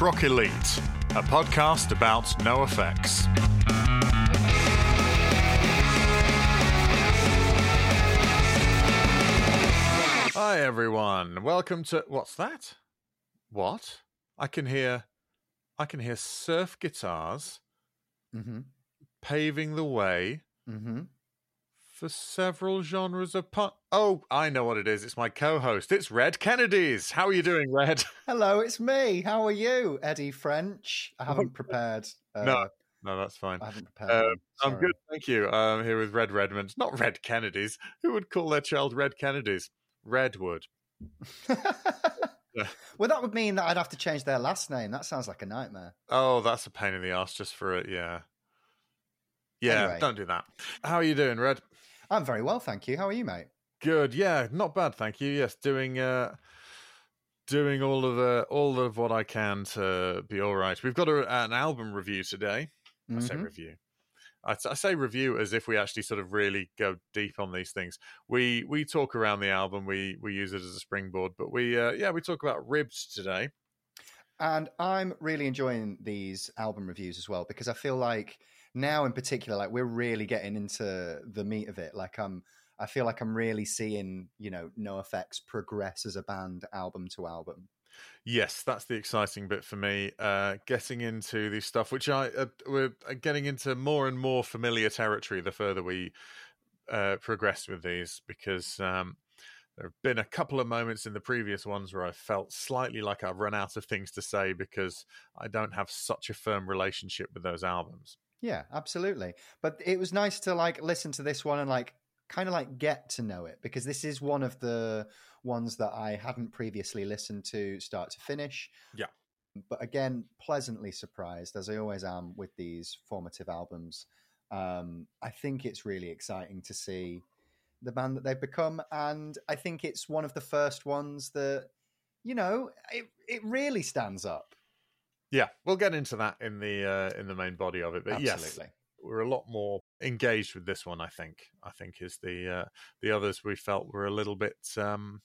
Rock Elite, a podcast about NoFX. Hi everyone. Welcome to what's that? What? I can hear I can hear surf guitars Mm-hmm. paving the way Mm-hmm. For several genres of punk. Oh, I know what it is. It's my co-host. It's Red Kennedys. How are you doing, Red? Hello, it's me. How are you, Eddie French? I haven't prepared. Uh, No, No, that's fine. I haven't prepared. Uh, I'm good, thank you. I'm here with Red Redmond, not Red Kennedys. Who would call their child Red Kennedys? Redwood. Well, that would mean that I'd have to change their last name. That sounds like a nightmare. Oh, that's a pain in the ass just for it. Yeah. Yeah, Anyway. don't do that. How are you doing, Red? I'm very well, thank you. How are you, mate? Good. Yeah, not bad, thank you. Yes, doing uh doing all of the all of what I can to be all right. We've got a, an album review today. I say Mhm. review. I, I say review as if we actually sort of really go deep on these things. We we talk around the album. We we use it as a springboard, but we uh, yeah we talk about ribbed today. And I'm really enjoying these album reviews as well because I feel like now, in particular, like we're really getting into the meat of it. Like I'm, I feel like I'm really seeing, you know, NoFX progress as a band, album to album. Yes, that's the exciting bit for me. Uh, getting into the stuff which I uh, we're getting into more and more familiar territory the further we uh, progress with these because um, there have been a couple of moments in the previous ones where I felt slightly like I've run out of things to say because I don't have such a firm relationship with those albums. Yeah, absolutely. But it was nice to like listen to this one and like kind of like get to know it because this is one of the ones that I hadn't previously listened to start to finish. Yeah. But again, pleasantly surprised as I always am with these formative albums. Um, I think it's really exciting to see the band that they've become, and I think it's one of the first ones that you know it it really stands up. Yeah, we'll get into that in the uh, in the main body of it. But yes, we're a lot more engaged with this one. I think. I think is the uh, the others we felt were a little bit um,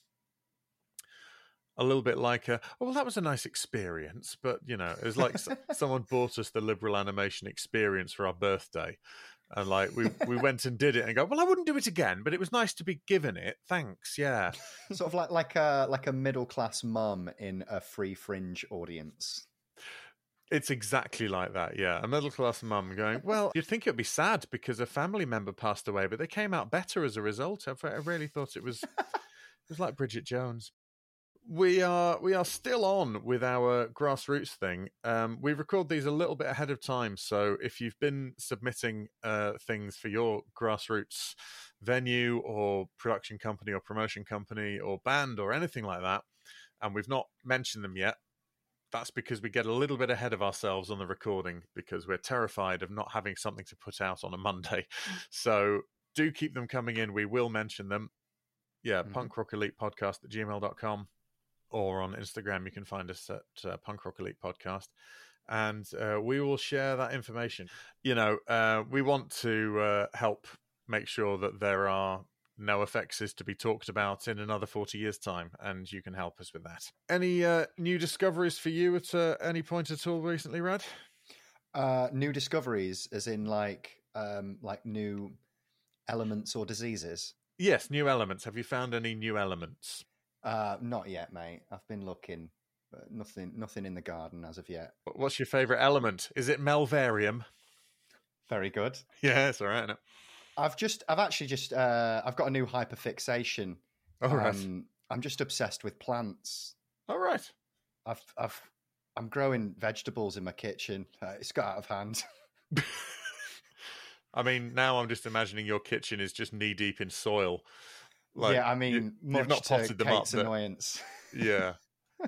a little bit like a oh well that was a nice experience, but you know it was like s- someone bought us the liberal animation experience for our birthday. And like we we went and did it and go well I wouldn't do it again but it was nice to be given it thanks yeah sort of like like a like a middle class mum in a free fringe audience. It's exactly like that, yeah. A middle class mum going, Well, you'd think it'd be sad because a family member passed away, but they came out better as a result. I, really thought it was it was like Bridget Jones. We are we are still on with our grassroots thing. Um, we record these a little bit ahead of time, so if you've been submitting uh, things for your grassroots venue or production company or promotion company or band or anything like that, and we've not mentioned them yet, that's because we get a little bit ahead of ourselves on the recording because we're terrified of not having something to put out on a Monday. So do keep them coming in. We will mention them. Yeah, Mhm. punk rock elite podcast at gmail.com or on Instagram. You can find us at uh, punk rock elite podcast. And uh, we will share that information. You know, uh, we want to uh, help make sure that there are NoFX is to be talked about in another 40 years time and you can help us with that any uh, new discoveries for you at uh, any point at all recently Rad? Uh, new discoveries, as in like um, like new elements or diseases. yes new elements have you found any new elements Uh, not yet, mate. I've been looking, but nothing nothing in the garden as of yet. what's your favorite element is it melvarium Very good. yeah it's all right? I've just I've actually just uh, I've got a new hyperfixation. all right Um, I'm just obsessed with plants. all right I've I've I'm growing vegetables in my kitchen. Uh, it's got out of hand. i mean now i'm just imagining your kitchen is just knee deep in soil yeah, I mean, you've much not to potted them up Kate's but- annoyance. yeah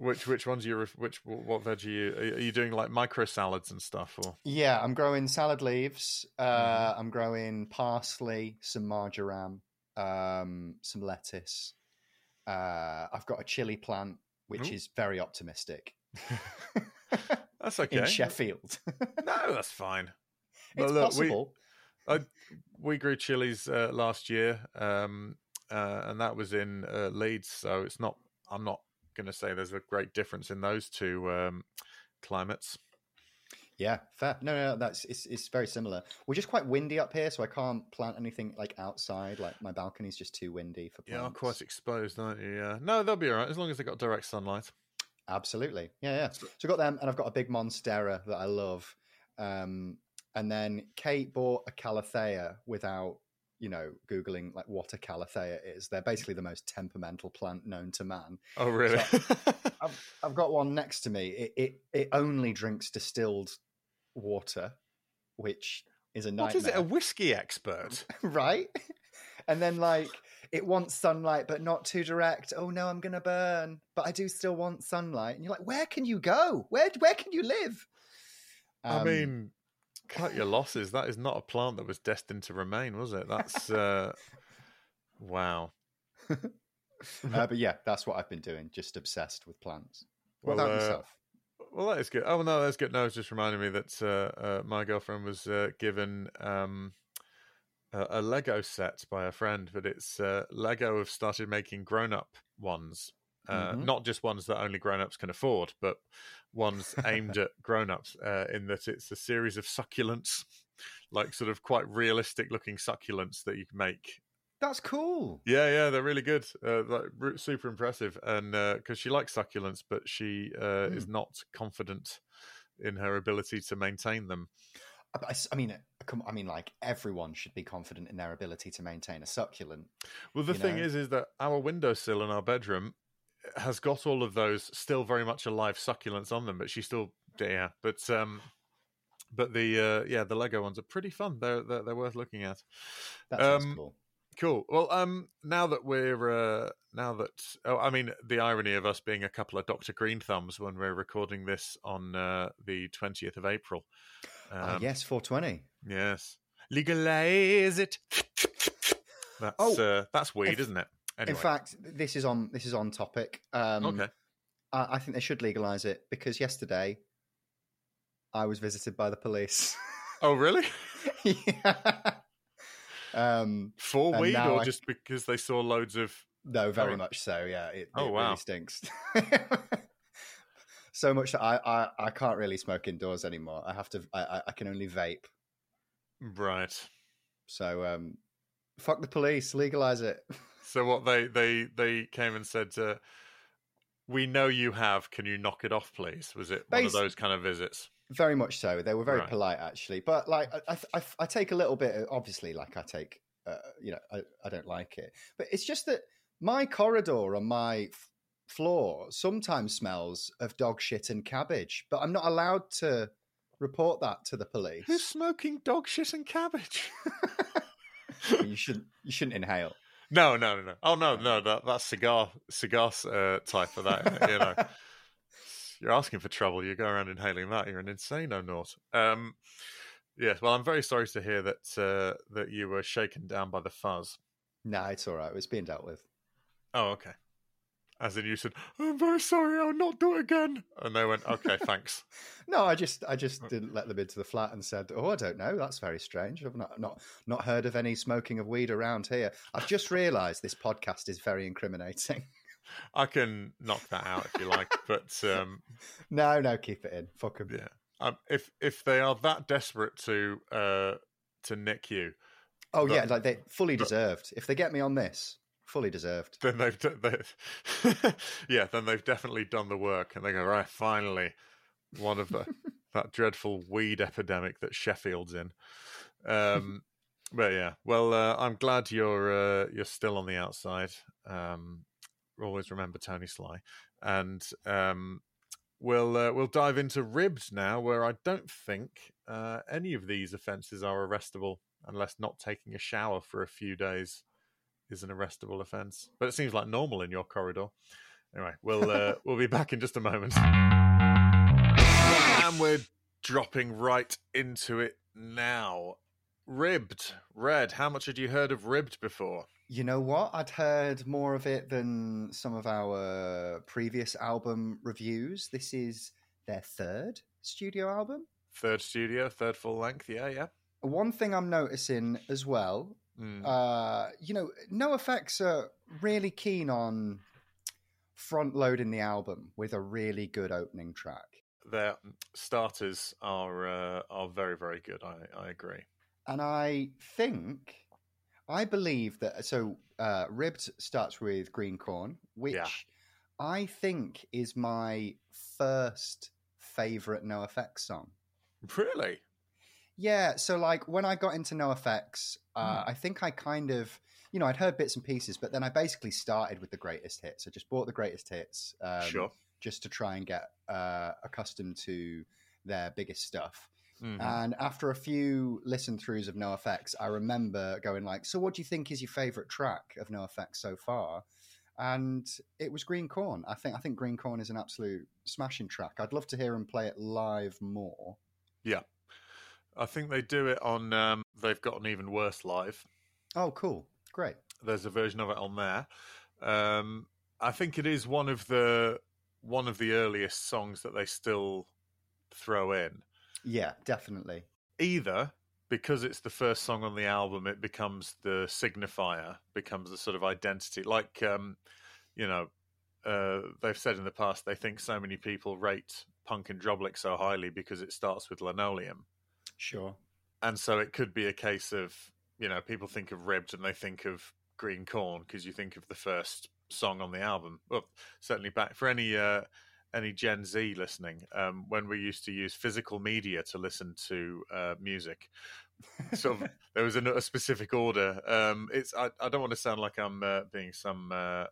which which ones are you which what veg are you are you doing like micro salads and stuff or Yeah, I'm growing salad leaves. Uh, Mm-hmm. I'm growing parsley, some marjoram, um, some lettuce. Uh, I've got a chili plant, which Ooh. is very optimistic. that's okay In Sheffield, no that's fine it's Well, look, we- possible. we grew chilies uh, last year, um, uh, and that was in uh, Leeds. So it's not. I'm not going to say there's a great difference in those two um, climates. Yeah, fair. No, no, no, that's it's it's very similar. We're just quite windy up here, so I can't plant anything like outside. Like my balcony's just too windy for plants. Yeah, quite exposed, aren't you? Yeah. No, they'll be all right as long as they've got direct sunlight. Absolutely. Yeah, yeah. So I've got them, and I've got a big monstera that I love. Um, and then Kate bought a calathea without, you know, googling like what a calathea is. They're basically the most temperamental plant known to man. Oh, really? So I've, I've got one next to me. It, it it only drinks distilled water, which is a nightmare. what is it? A whiskey expert? right? And then like it wants sunlight, but not too direct. Oh no, I'm gonna burn, but I do still want sunlight. And you're like, where can you go? Where where can you live? I Um, mean, cut your losses. That is not a plant that was destined to remain, was it? That's uh, wow. uh, but yeah, that's what I've been doing. Just obsessed with plants. What Well, about uh, yourself? Well, that is good. Oh no, that's good. No, it's just reminding me that uh, uh, my girlfriend was uh, given um, a, a Lego set by a friend, but it's uh, Lego have started making grown-up ones, uh, Mhm. not just ones that only grown-ups can afford, but ones aimed at grown-ups. Uh, in that it's a series of succulents, like sort of quite realistic-looking succulents that you can make That's cool. yeah, yeah, they're really good. Uh, like super impressive, and because she likes succulents, but she uh, is not confident in her ability to maintain them. I, I mean, uh, I mean, like everyone should be confident in their ability to maintain a succulent. Well, the thing know? is, is that our windowsill in our bedroom has got all of those still very much alive succulents on them, but she still, yeah, but um, but the uh, yeah, the Lego ones are pretty fun. They're they're, they're worth looking at. That sounds Um, cool. Cool. Well, um, now that we're uh, now that oh, I mean, the irony of us being a couple of Doctor Green thumbs when we're recording this on uh, the twentieth of April. Ah, Um, yes, 420. Yes. Legalize it. That's Oh, uh, that's weed, if- isn't it? Anyway. In fact, this is on this is on topic. Um, okay. I, I think they should legalize it because yesterday I was visited by the police. Oh, really? yeah. Um, For weed, or I- just because they saw loads of? no, very Oh. much so. Yeah. It, Oh, it wow. really stinks. so much that I, I I can't really smoke indoors anymore. I have to. I I- I can only vape. Right. So um, fuck the police. Legalize it. So what they they they came and said, uh, "We know you have. Can you knock it off, please?" Was it one of those kind of visits? Very much so. They were very Right. polite, actually. But like, I, I, I take a little bit. Of, obviously, like I take, uh, you know, I, I don't like it. But it's just that my corridor on my f- floor sometimes smells of dog shit and cabbage. But I'm not allowed to report that to the police. Who's smoking dog shit and cabbage? you shouldn't. You shouldn't inhale. No, no, no, no. Oh no, no. That that's cigar cigar uh, type of that. You know, you're asking for trouble. You go around inhaling that. You're an insane naught. Um, yes. Well, I'm very sorry to hear that uh, that you were shaken down by the fuzz. no, it's all right. It's being dealt with. Oh, okay. As in, you said, "I'm very sorry. I'll not do it again," and they went, "Okay, thanks." No, I just I just didn't let them into the flat and said, "Oh, I don't know. That's very strange. I've not not not heard of any smoking of weed around here." I've just realised this podcast is very incriminating. I can knock that out if you like, but um, no, no, keep it in. Fuck them. yeah, um, if if they are that desperate to uh, to nick you, Oh But- yeah, like they fully but- deserved. If they get me on this, fully deserved. then they've d- they, yeah, then they've definitely done the work, and they go right. Finally, one of the that dreadful weed epidemic that Sheffield's in. Um, but yeah, well, uh, I'm glad you're uh, you're still on the outside. Um, always remember Tony Sly, and um, we'll uh, we'll dive into ribs now, where I don't think uh, any of these offences are arrestable unless not taking a shower for a few days is an arrestable offence. But it seems like normal in your corridor. Anyway, we'll uh, we'll be back in just a moment, and we're dropping right into it now. Ribbed, red. How much had you heard of ribbed before? You know what? I'd heard more of it than some of our previous album reviews. This is their third studio album. Third studio, third full length. Yeah, yeah. One thing I'm noticing as well Mm. uh, you know, NoFX are really keen on front loading the album with a really good opening track. Their starters are uh, are very very good. I, I agree. And I think, I believe that. So, uh, Ribbed starts with Green Corn, which Yeah. I think is my first favorite NoFX song. Really? Yeah, so like when I got into NoFX, uh, Hmm. I think I kind of, you know, I'd heard bits and pieces, but then I basically started with the greatest hits. I just bought the greatest hits, um, sure. just to try and get uh, accustomed to their biggest stuff. Mhm. And after a few listen throughs of NoFX, I remember going like, "So, what do you think is your favorite track of NoFX so far?" And it was Green Corn. I think I think Green Corn is an absolute smashing track. I'd love to hear him play it live more. I think they do it on. Um, they've got an even worse live. Oh, cool, great. There's a version of it on there. Um, I think it is one of the one of the earliest songs that they still throw in. Yeah, definitely. Either because it's the first song on the album, it becomes the signifier, becomes the sort of identity. Like, um, you know, uh, they've said in the past they think so many people rate Punk in Drublic so highly because it starts with linoleum. Sure. and so it could be a case of you know people think of ribbed and they think of green corn because you think of the first song on the album well certainly back for any uh any gen z listening um when we used to use physical media to listen to uh music sort of there was a, a specific order um it's i, I don't want to sound like i'm uh, being some uh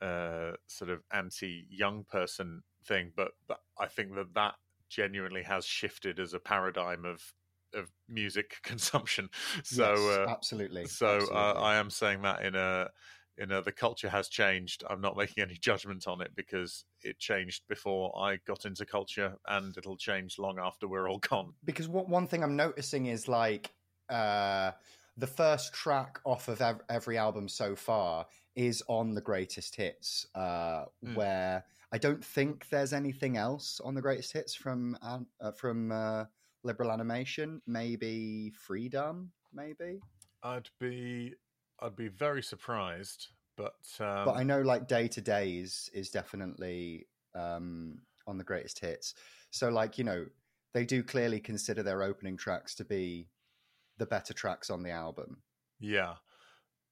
uh sort of anti young person thing but, but i think that that genuinely has shifted as a paradigm of of music consumption. So Yes, uh, absolutely. so uh. I am saying that in a in a the culture has changed. I'm not making any judgment on it because it changed before I got into culture, and it'll change long after we're all gone. because what, one thing I'm noticing is like uh, the first track off of every album so far is on the greatest hits, uh, Mm. where I don't think there's anything else on the greatest hits from uh, from uh, Liberal Animation. Maybe Freedom, maybe. I'd be I'd be very surprised, but um, but I know like Day to Daze is definitely um, on the greatest hits. So like you know they do clearly consider their opening tracks to be the better tracks on the album. Yeah.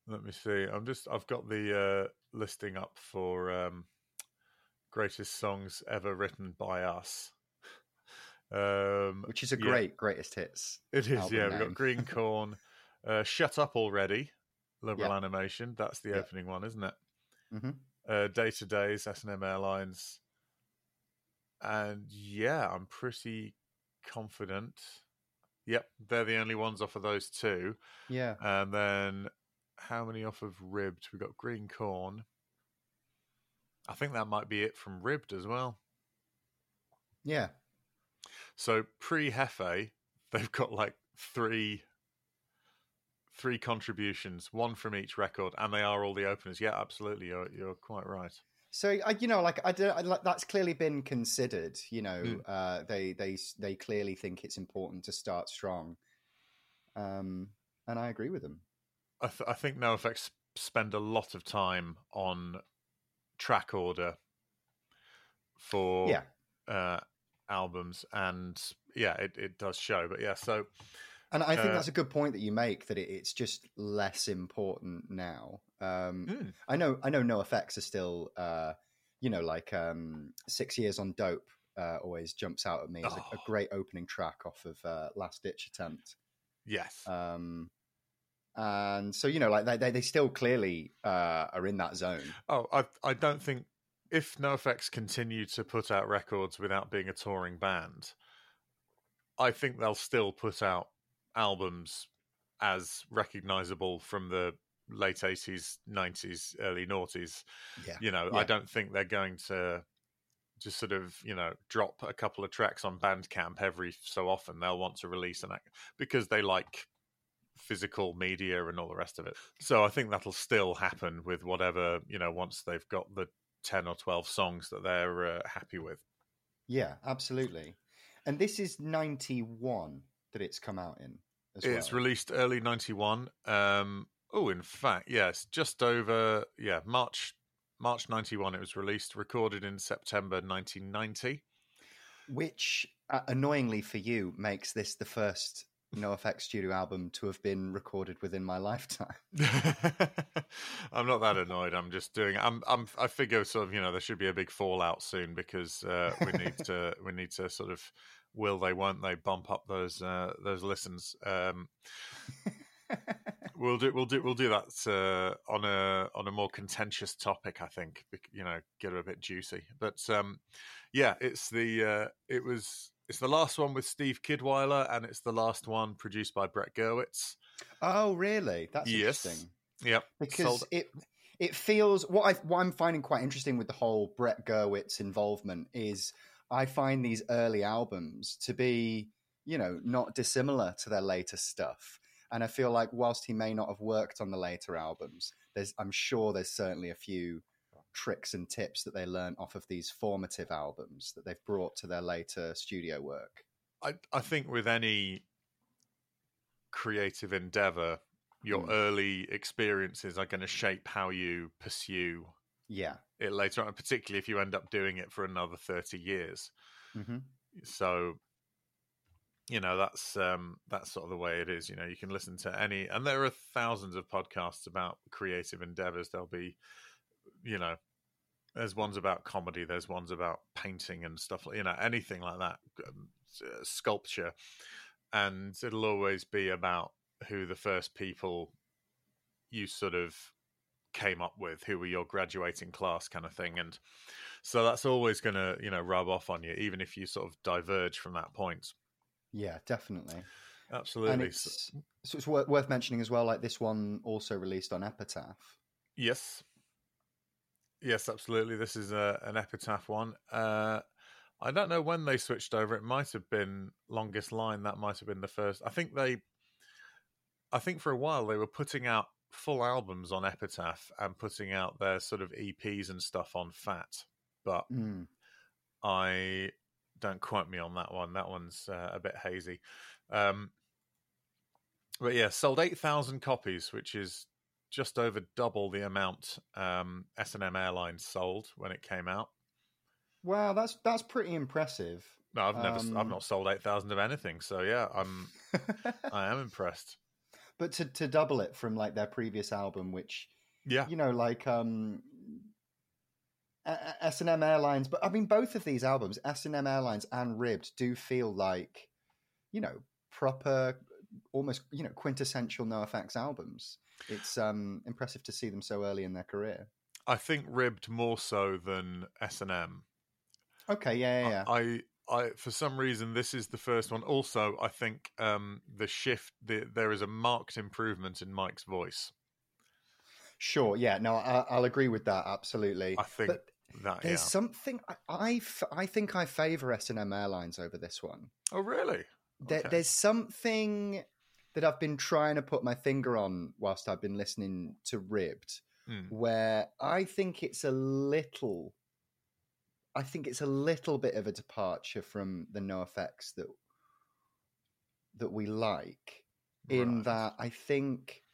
Let me see. I'm just I've got the uh listing up for um greatest songs ever written by us. Um which is a yeah, great greatest hits. it is, yeah. We've got Green Corn, uh Shut Up Already, Liberal Yeah. Animation. That's the Yeah. opening one, isn't it? hmm Uh Day to Daze, S and M Airlines. And yeah, I'm pretty confident. Yep, they're the only ones off of those two. Yeah, And then how many off of ribbed? We've got green corn. I think that might be it from ribbed as well. yeah, So pre Hefe, they've got like three three contributions, one from each record, and they are all the openers. Yeah, absolutely. You're you're quite right. So I, you know, like I, do, I like that's clearly been considered. You know, Mm. uh, they they they clearly think it's important to start strong, um, and I agree with them. I, th- I think NoFX spend a lot of time on track order for Yeah, uh, albums, and yeah, it, it does show. But yeah, so and I think Uh, that's a good point that you make. That it, it's just less important now. Um, mm, I know, I know, NoFX are still, uh, you know, like um, six years on dope. Uh, always jumps out at me as a, a Oh. great opening track off of uh, Last Ditch Attempt. yes, Um, and so you know, like they they, they still clearly uh, are in that zone. Oh, I I don't think if NoFX continue to put out records without being a touring band, I think they'll still put out albums as recognizable from the late eighties, nineties, early noughties. Yeah, You know, Yeah. I don't think they're going to just sort of you know drop a couple of tracks on Bandcamp every so often. They'll want to release an act because they like physical media and all the rest of it. So I think that'll still happen with whatever you know once they've got the ten or twelve songs that they're uh, happy with. yeah, absolutely. And this is ninety one that it's come out in. As It's well. released early '91. Um, oh, in fact, yes, just over yeah March March 91 it was released, recorded in September 1990. Which, uh, annoyingly for you, makes this the first NoFX studio album to have been recorded within my lifetime. I'm not that annoyed. I'm just doing. I'm. I'm. I figure sort of. You know, there should be a big fallout soon because uh, we need to. we need to sort of. Will they? Won't they? Bump up those uh, those listens. Um, we'll do. We'll do. We'll do that uh, on a on a more contentious topic. I think. You know, get it a bit juicy. But um, yeah, it's the. Uh, it was it's the last one with Steve Kidwiller, and it's the last one produced by Brett Gurewitz. Oh, really? That's yes. interesting. Yep. Because Sold- it it feels what I what I'm finding quite interesting with the whole Brett Gurewitz involvement is I find these early albums to be you know not dissimilar to their later stuff, and I feel like whilst he may not have worked on the later albums, there's I'm sure there's certainly a few tricks and tips that they learned off of these formative albums that they've brought to their later studio work. I, I think with any creative endeavor, your Mm. early experiences are going to shape how you pursue Yeah. it later on, particularly if you end up doing it for another 30 years. hmm So, you know, that's um that's sort of the way it is. You know, you can listen to any and there are thousands of podcasts about creative endeavors. There'll be, you know, there's ones about comedy, there's ones about painting and stuff like you know, anything like that, um, uh, sculpture. And it'll always be about who the first people you sort of came up with, who were your graduating class kind of thing. And so that's always going to, you know, rub off on you, even if you sort of diverge from that point. Yeah, definitely. And Absolutely. it's, so it's worth, worth mentioning as well, like this one also released on Epitaph. Yes. Yes, absolutely. This is a, an epitaph one. Uh, I don't know when they switched over. It might have been Longest Line. That might have been the first. I think they, I think for a while they were putting out full albums on Epitaph and putting out their sort of EPs and stuff on Fat. But Mm. I don't quote me on that one. That one's uh, a bit hazy. Um, but yeah, sold eight thousand copies, which is just over double the amount um, S and M Airlines sold when it came out. Wow, that's that's pretty impressive. No, I've never, I've Um, not sold eight thousand of anything. So yeah, I'm, I am impressed. but to to double it from like their previous album, which Yeah, you know, like um, S and M Airlines. But I mean, both of these albums, S and M Airlines and Ribbed, do feel like you know proper, almost you know quintessential NoFX albums. It's um impressive to see them so early in their career. I think ribbed more so than S and M. Okay, yeah, yeah, yeah. I, I, for some reason, this is the first one. Also, I think um, the shift, the, there is a marked improvement in Mike's voice. Sure, yeah. No, I, I'll agree with that absolutely. I think But that, there's yeah. something I think I favour S and M Airlines over this one. Oh, really? There, There's something that I've been trying to put my finger on whilst I've been listening to Ribbed, Hmm. where I think it's a little, I think it's a little bit of a departure from the NoFX that that we like. In Right. that, I think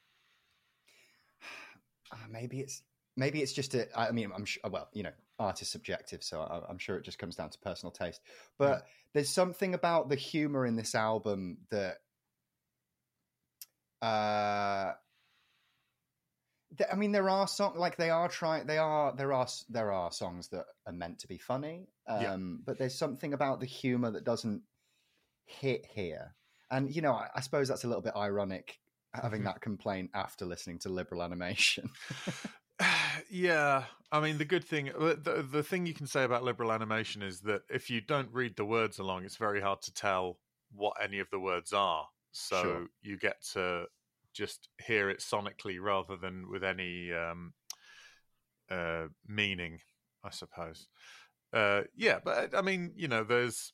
ah, maybe it's maybe it's just a. I mean, I'm sure. Well, you know, art is subjective, so I, I'm sure it just comes down to personal taste. But there's something about the humor in this album that uh th- I mean, there are songs like they are trying. They are there are there are songs that are meant to be funny, um, Yeah. but there's something about the humor that doesn't hit here. And you know, I, I suppose that's a little bit ironic having Mhm. that complaint after listening to liberal animation. yeah, I mean the good thing, the the thing you can say about liberal animation is that if you don't read the words along, it's very hard to tell what any of the words are. So Sure. you get to just hear it sonically rather than with any um, uh, meaning, I suppose. Uh, yeah, but I mean, you know, there's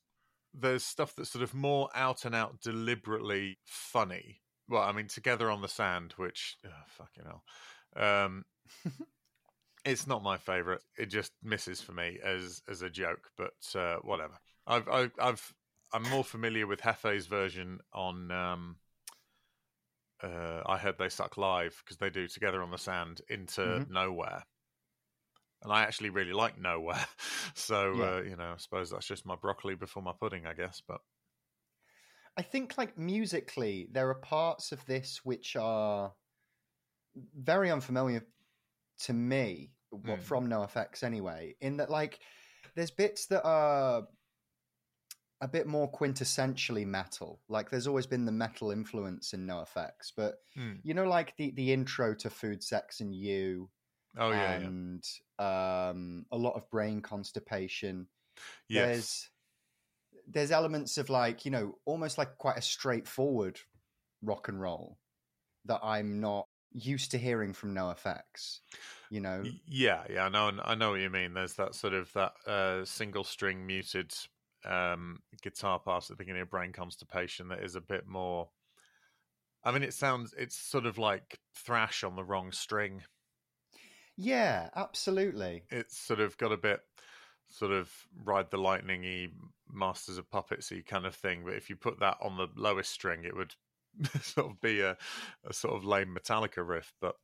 there's stuff that's sort of more out and out deliberately funny. Well, I mean, Together on the Sand, which oh, fucking hell. Um, it's not my favorite. It just misses for me as as a joke, but uh, whatever. I've I've, I've I'm more familiar with Hefe's version on. Um, uh, I heard they suck live because they do Together on the Sand into Mhm. nowhere. and I actually really like Nowhere. So Yeah. uh, you know, I suppose that's just my broccoli before my pudding, I guess. But I think like musically, there are parts of this which are very unfamiliar to me. What Mm. from NoFX anyway? In that, like, there's bits that are a bit more quintessentially metal. Like, there's always been the metal influence in NoFX, but Mm. you know, like the the intro to Food, Sex, and You, oh yeah, yeah, and um, a lot of brain constipation. yes, there's there's elements of like you know almost like quite a straightforward rock and roll that I'm not used to hearing from NoFX. You know, yeah, yeah. I know, I know what you mean. There's that sort of that uh, single string muted um, guitar part at the beginning of Brain Constipation that is a bit more. I mean, it sounds it's sort of like thrash on the wrong string. yeah, absolutely. It's sort of got a bit sort of ride the lightning-y Masters of Puppetsy kind of thing. But if you put that on the lowest string, it would sort of be a, a sort of lame Metallica riff. But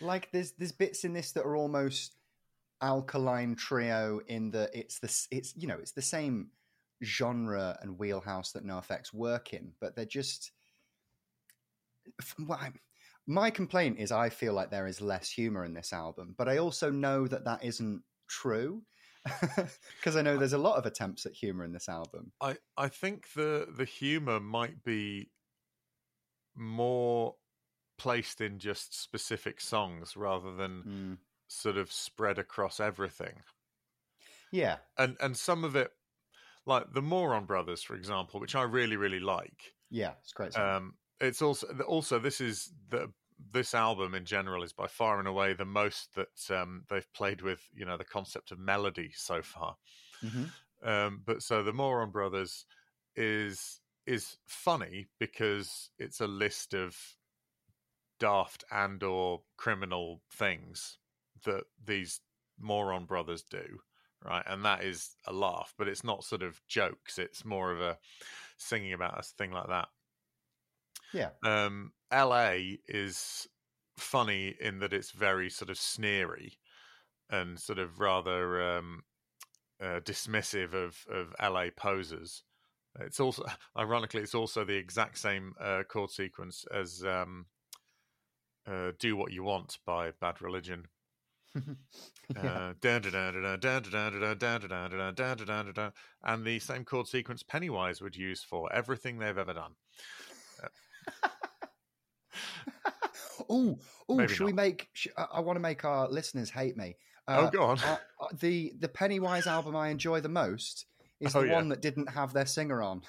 Like there's there's bits in this that are almost alkaline trio in the it's the it's you know it's the same genre and wheelhouse that NoFX work in, but they're just. well, I- My complaint is I feel like there is less humor in this album, but I also know that that isn't true because I know there's a lot of attempts at humor in this album. I I think the the humor might be more placed in just specific songs rather than Mm. Sort of spread across everything. Yeah, And and some of it like the Moron Brothers for example, which I really really like. yeah, it's great. Um it's also also this is the this album in general is by far and away the most that um, they've played with you know the concept of melody so far Mhm. um, but so the Moron Brothers is is funny because it's a list of daft and or criminal things that these moron brothers do, right? And that is a laugh, but it's not sort of jokes. It's more of a singing about a thing like that. Yeah. Um, L.A. is funny in that it's very sort of sneery and sort of rather um, uh, dismissive of of LA posers. It's also, ironically, it's also the exact same uh, chord sequence as um, uh, "Do What You Want" by Bad Religion. and the same chord sequence Pennywise would use for everything they've ever done. oh, oh! Should we make? Sh- I, I want to make our listeners hate me. oh, Uh, go on. uh, uh, the the Pennywise album I enjoy the most is Oh, the yeah. one that didn't have their singer on.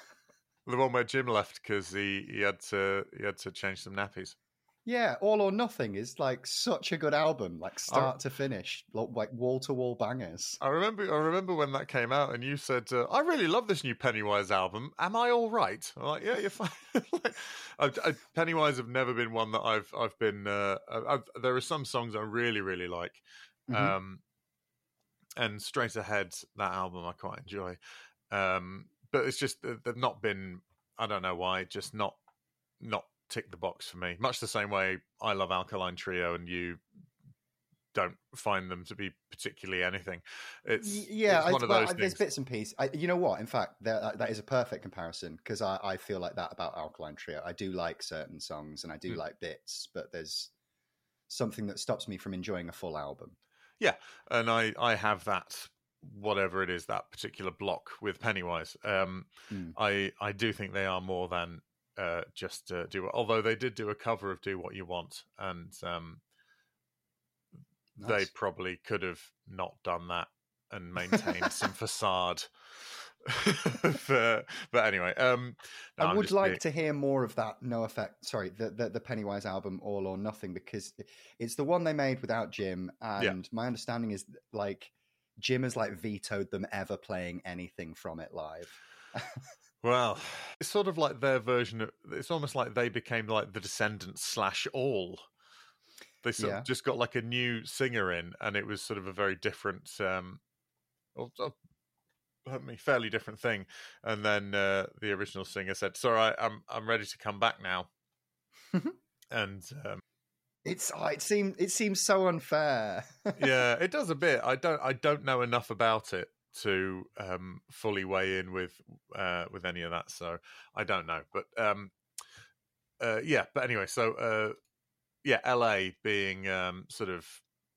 the one where Jim left because he, he had to he had to change some nappies. Yeah, All or Nothing is like such a good album, like start to finish, like wall to wall bangers. I remember I remember when that came out, and you said, uh, "I really love this new Pennywise album. Am I all right?" I'm like, "Yeah, you're fine." like, I, I, Pennywise have never been one that I've I've been. Uh, I've, there are some songs I really really like, Mhm. um, and Straight Ahead that album I quite enjoy, um, but it's just they've not been. I don't know why, just not not tick the box for me. Much the same way I love Alkaline Trio, and you don't find them to be particularly anything. It's yeah, it's I, of well, those there's things. bits and pieces. I, you know what? In fact, that, that is a perfect comparison because I, I feel like that about Alkaline Trio. I do like certain songs and I do Mm. like bits, but there's something that stops me from enjoying a full album. Yeah, and I I have that whatever it is that particular block with Pennywise. Um, Mm. I I do think they are more than uh, just uh, do. Although they did do a cover of "Do What You Want," and um, they probably could have not done that and maintained some facade. but, but anyway, um, no, I would like being- to hear more of that. No effect. Sorry, the, the the Pennywise album, All or Nothing, because it's the one they made without Jim, and my understanding is like Jim has like vetoed them ever playing anything from it live. Well, it's sort of like their version of. It's almost like they became like the Descendents slash All. They sort Yeah. of just got like a new singer in, and it was sort of a very different, um, well, uh, pardon me, fairly different thing. And then uh, the original singer said, "Sorry, I'm I'm ready to come back now." and um, It's oh, it seems it seems so unfair. yeah, it does a bit. I don't I don't know enough about it to um, fully weigh in with uh, with any of that, so I don't know. But um, uh, yeah, but anyway, so uh, yeah, LA being um, sort of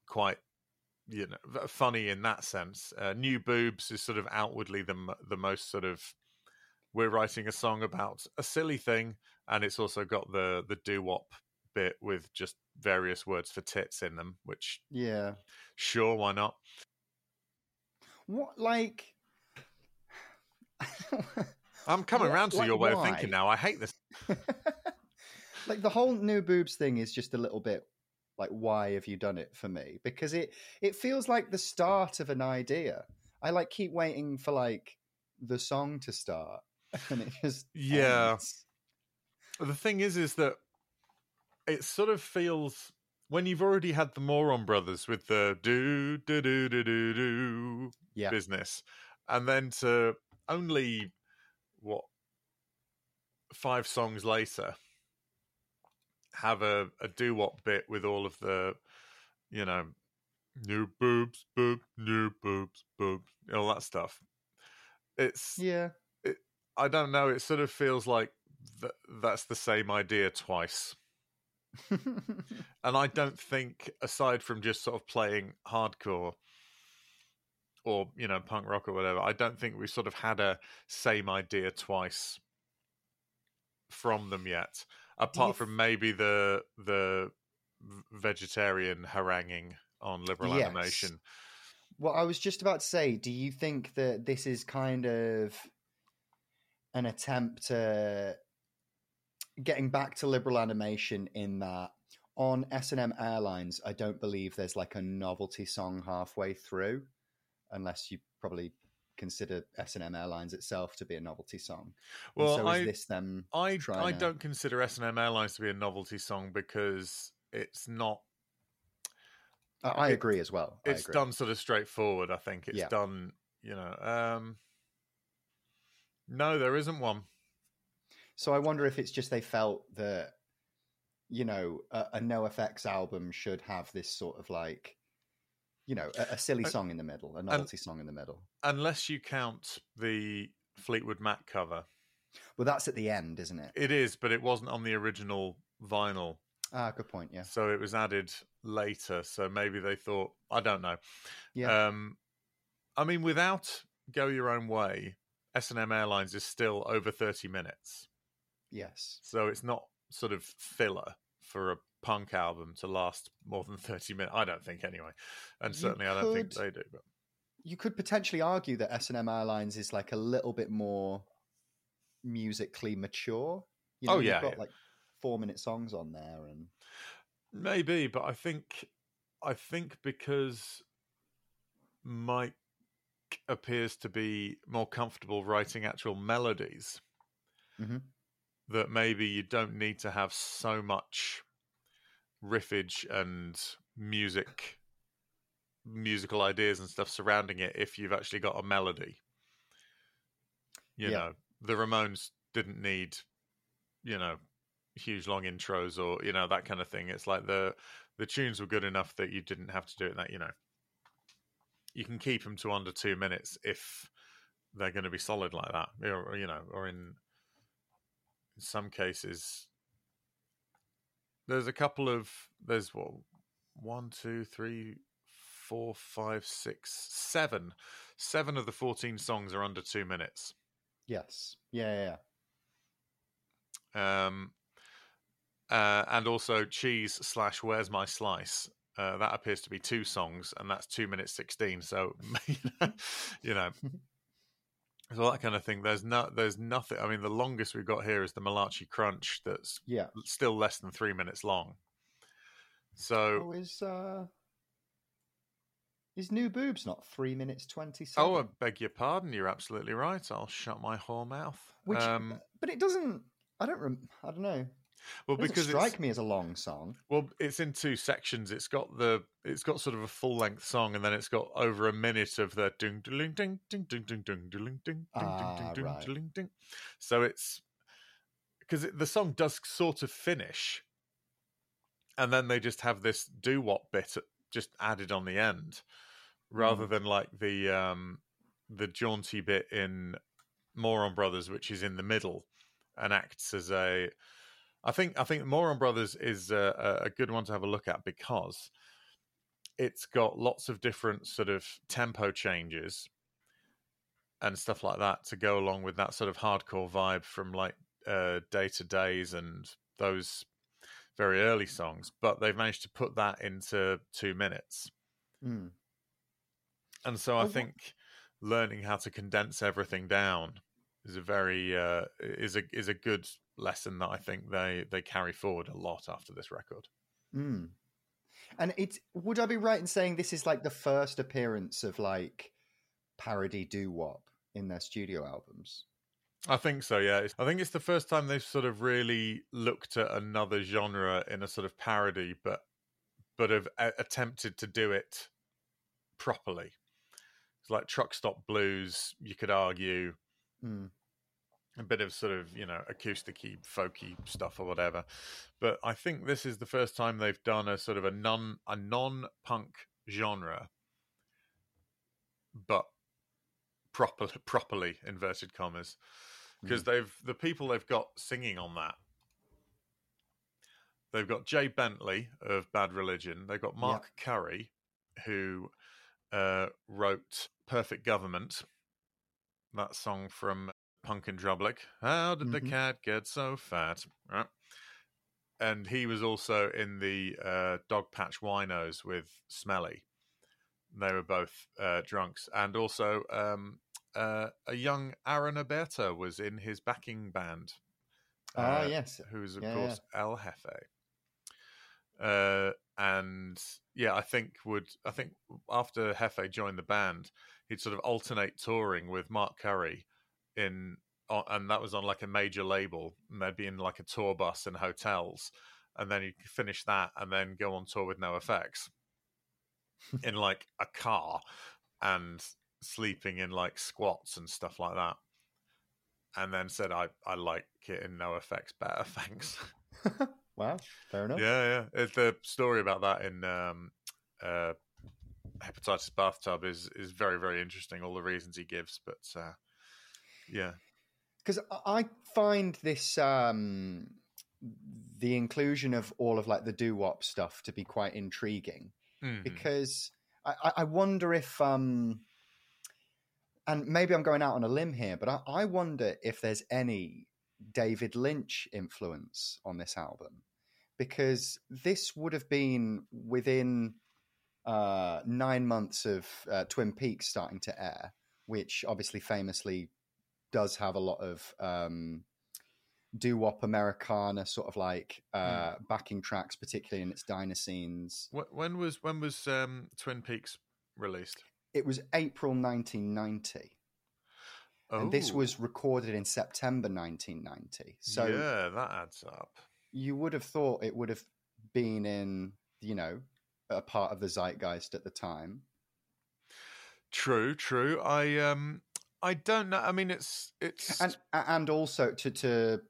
quite you know funny in that sense. Uh, New Boobs is sort of outwardly the the most sort of we're writing a song about a silly thing, and it's also got the the doo wop bit with just various words for tits in them, which yeah, sure, why not? What like? I'm coming What- around to like, your way of thinking now. I hate this. like the whole new boobs thing is just a little bit like why have you done it for me because it it feels like the start of an idea i like keep waiting for like the song to start and it just Yeah. ends. The thing is, is that it sort of feels when you've already had the Moron Brothers with the do do do do do do yeah business, and then to only what five songs later have a, a doo wop bit with all of the you know new boobs boob new boobs boobs all that stuff. It's yeah I don't know. It sort of feels like th- that's the same idea twice. And I don't think, aside from just sort of playing hardcore or, you know, punk rock or whatever, I don't think we sort of had a same idea twice from them yet. Apart from maybe the the vegetarian haranguing on liberal Yes. animation. well i was just about to say do you think that this is kind of an attempt to getting back to liberal animation in that on S&M Airlines, I don't believe there's like a novelty song halfway through, unless you probably consider S&M Airlines itself to be a novelty song. Well, so I this them? I I to- don't consider S and M Airlines to be a novelty song because it's not. I, I it- agree as well. I It's agree. done sort of straightforward. I think it's Yeah. done. You know. Um, no, there isn't one. So I wonder if it's just they felt that, you know, a, a NoFX album should have this sort of like, you know, a, a silly Uh, song in the middle, a novelty song in the middle. Unless you count the Fleetwood Mac cover, Well, that's at the end, isn't it? it is, but it wasn't on the original vinyl, Ah, good point. Yeah. so it was added later. So maybe they thought, I don't know. Yeah. Um, I mean, without Go Your Own Way, S and M Airlines is still over thirty minutes. Yes. So it's not sort of filler for a punk album to last more than 30 minutes. I don't think, anyway. And certainly I don't think they do. But you could potentially argue that S&M Airlines is like a little bit more musically mature. You know, Oh, you've yeah, got yeah. like four minute songs on there, and maybe, but I think, I think because Mike appears to be more comfortable writing actual melodies, Mhm. That maybe you don't need to have so much riffage and music musical ideas and stuff surrounding it if you've actually got a melody you Yeah. know the ramones didn't need you know huge long intros or you know that kind of thing it's like the the tunes were good enough that you didn't have to do it that you know you can keep them to under two minutes if they're going to be solid like that or, you know or in in some cases there's a couple of there's what one two three four five six seven. Seven of the 14 songs are under two minutes. Yes, yeah, yeah, yeah. um uh, and also cheese slash where's my slice? Uh, that appears to be two songs and that's two minutes 16 so you know so that kind of thing there's no there's nothing i mean the longest we've got here is the malachi crunch that's yeah. still less than three minutes long so Oh, is uh, is new boobs not three minutes twenty oh i beg your pardon you're absolutely right i'll shut my whore mouth Which, um but it doesn't. I don't. Rem- I don't know. Well because It because strike me as a long song. Well, it's in two sections. It's got the it's got sort of a full length song, and then it's got over a minute of the ding ding ding ding ding ding ding ding ding ding Ah, ding ding right. ding ding. So it's because the song does sort of finish, and then they just have this doo wop bit just added on the end, rather Mm. than like the um, the jaunty bit in Moron Brothers, which is in the middle and acts as a. I think I think Moron Brothers is a, a good one to have a look at because it's got lots of different sort of tempo changes and stuff like that to go along with that sort of hardcore vibe from like uh, Day to Daze and those very early songs. But they've managed to put that into two minutes, Mm. and so I think learning how to condense everything down is a very uh, is a is a good lesson that I think they they carry forward a lot after this record. Mm. And it's would I be right in saying this is like the first appearance of like parody doo wop in their studio albums? I think so, yeah. I think it's the first time they've sort of really looked at another genre in a sort of parody, but but have a- attempted to do it properly. It's like truck stop blues. You could argue Mm. A bit of sort of you know acousticy, folky stuff or whatever. But I think this is the first time they've done a sort of a non a non punk genre, but proper properly inverted commas because they've the people they've got singing on that. They've got Jay Bentley of Bad Religion. They've got Mark Curry, who uh, wrote "Perfect Government," that song from Punk in Drublic. How did the Mhm. cat get so fat? Right. And he was also in the uh, Dog Patch Winos with Smelly. They were both uh, drunks, and also um, uh, a young Aaron Abeyta was in his backing band. Ah, uh, yes. who's of Yeah, course El Hefe. Uh, and yeah, I think would I think after Hefe joined the band, he'd sort of alternate touring with Mark Curry in, and that was on like a major label, and they'd be in like a tour bus and hotels, and then he'd finish that and then go on tour with NoFX in like a car and sleeping in like squats and stuff like that. And then said, "I I like it in NoFX better, thanks." wow, fair enough. Yeah, yeah. It's the story about that in um, uh, hepatitis bathtub is is very very interesting. All the reasons he gives, but uh, yeah, because I find this um, the inclusion of all of like the doo wop stuff to be quite intriguing Mhm. because I, I- I wonder if um, and maybe I'm going out on a limb here, but I, I wonder if there's any David Lynch influence on this album because this would have been within uh, nine months of uh, Twin Peaks starting to air, which obviously famously does have a lot of um, doo wop Americana sort of like uh, backing tracks, particularly in its diner scenes. When was when was um, Twin Peaks released? It was April 1990. And this Oh, was recorded in September 1990. So yeah, that adds up. you would have thought it would have been in, you know, a part of the zeitgeist at the time. True, true. I um, I don't know. I mean, it's it's And and also to to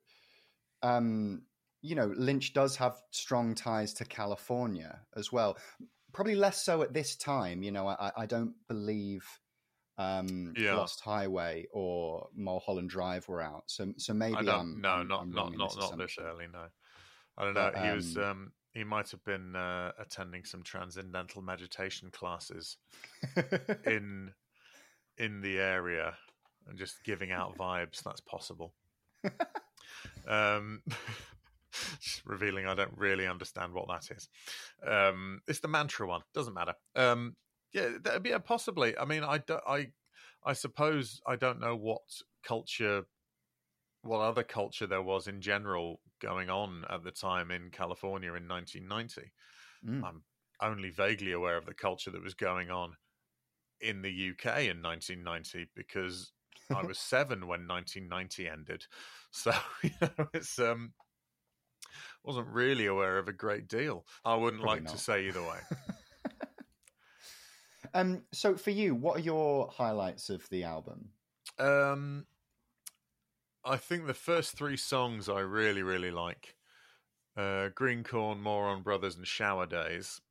um you know, Lynch does have strong ties to California as well. Probably less so at this time, you know, I I don't believe um Yeah. Lost Highway or Mulholland Drive were out. So so maybe I don't. I'm, no, I'm- not I'm not not not this early. No, I don't know. But, he was. um, Um, he might have been uh, attending some transcendental meditation classes in in the area and just giving out vibes. That's possible. um, just revealing I don't really understand what that is. Um, it's the mantra one. Doesn't matter. Um, yeah, that'd be possibly. I mean, I, do, I, I suppose I don't know what culture, what other culture there was in general going on at the time in California in 1990 Mm. I'm only vaguely aware of the culture that was going on in the UK in 1990 because I was seven when 1990 ended. So you know, it's um wasn't really aware of a great deal. I wouldn't Probably like to say either way. Um so for you, what are your highlights of the album? Um, I think the first three songs I really, really like. uh, Green Corn, Moron Brothers, and Shower Days.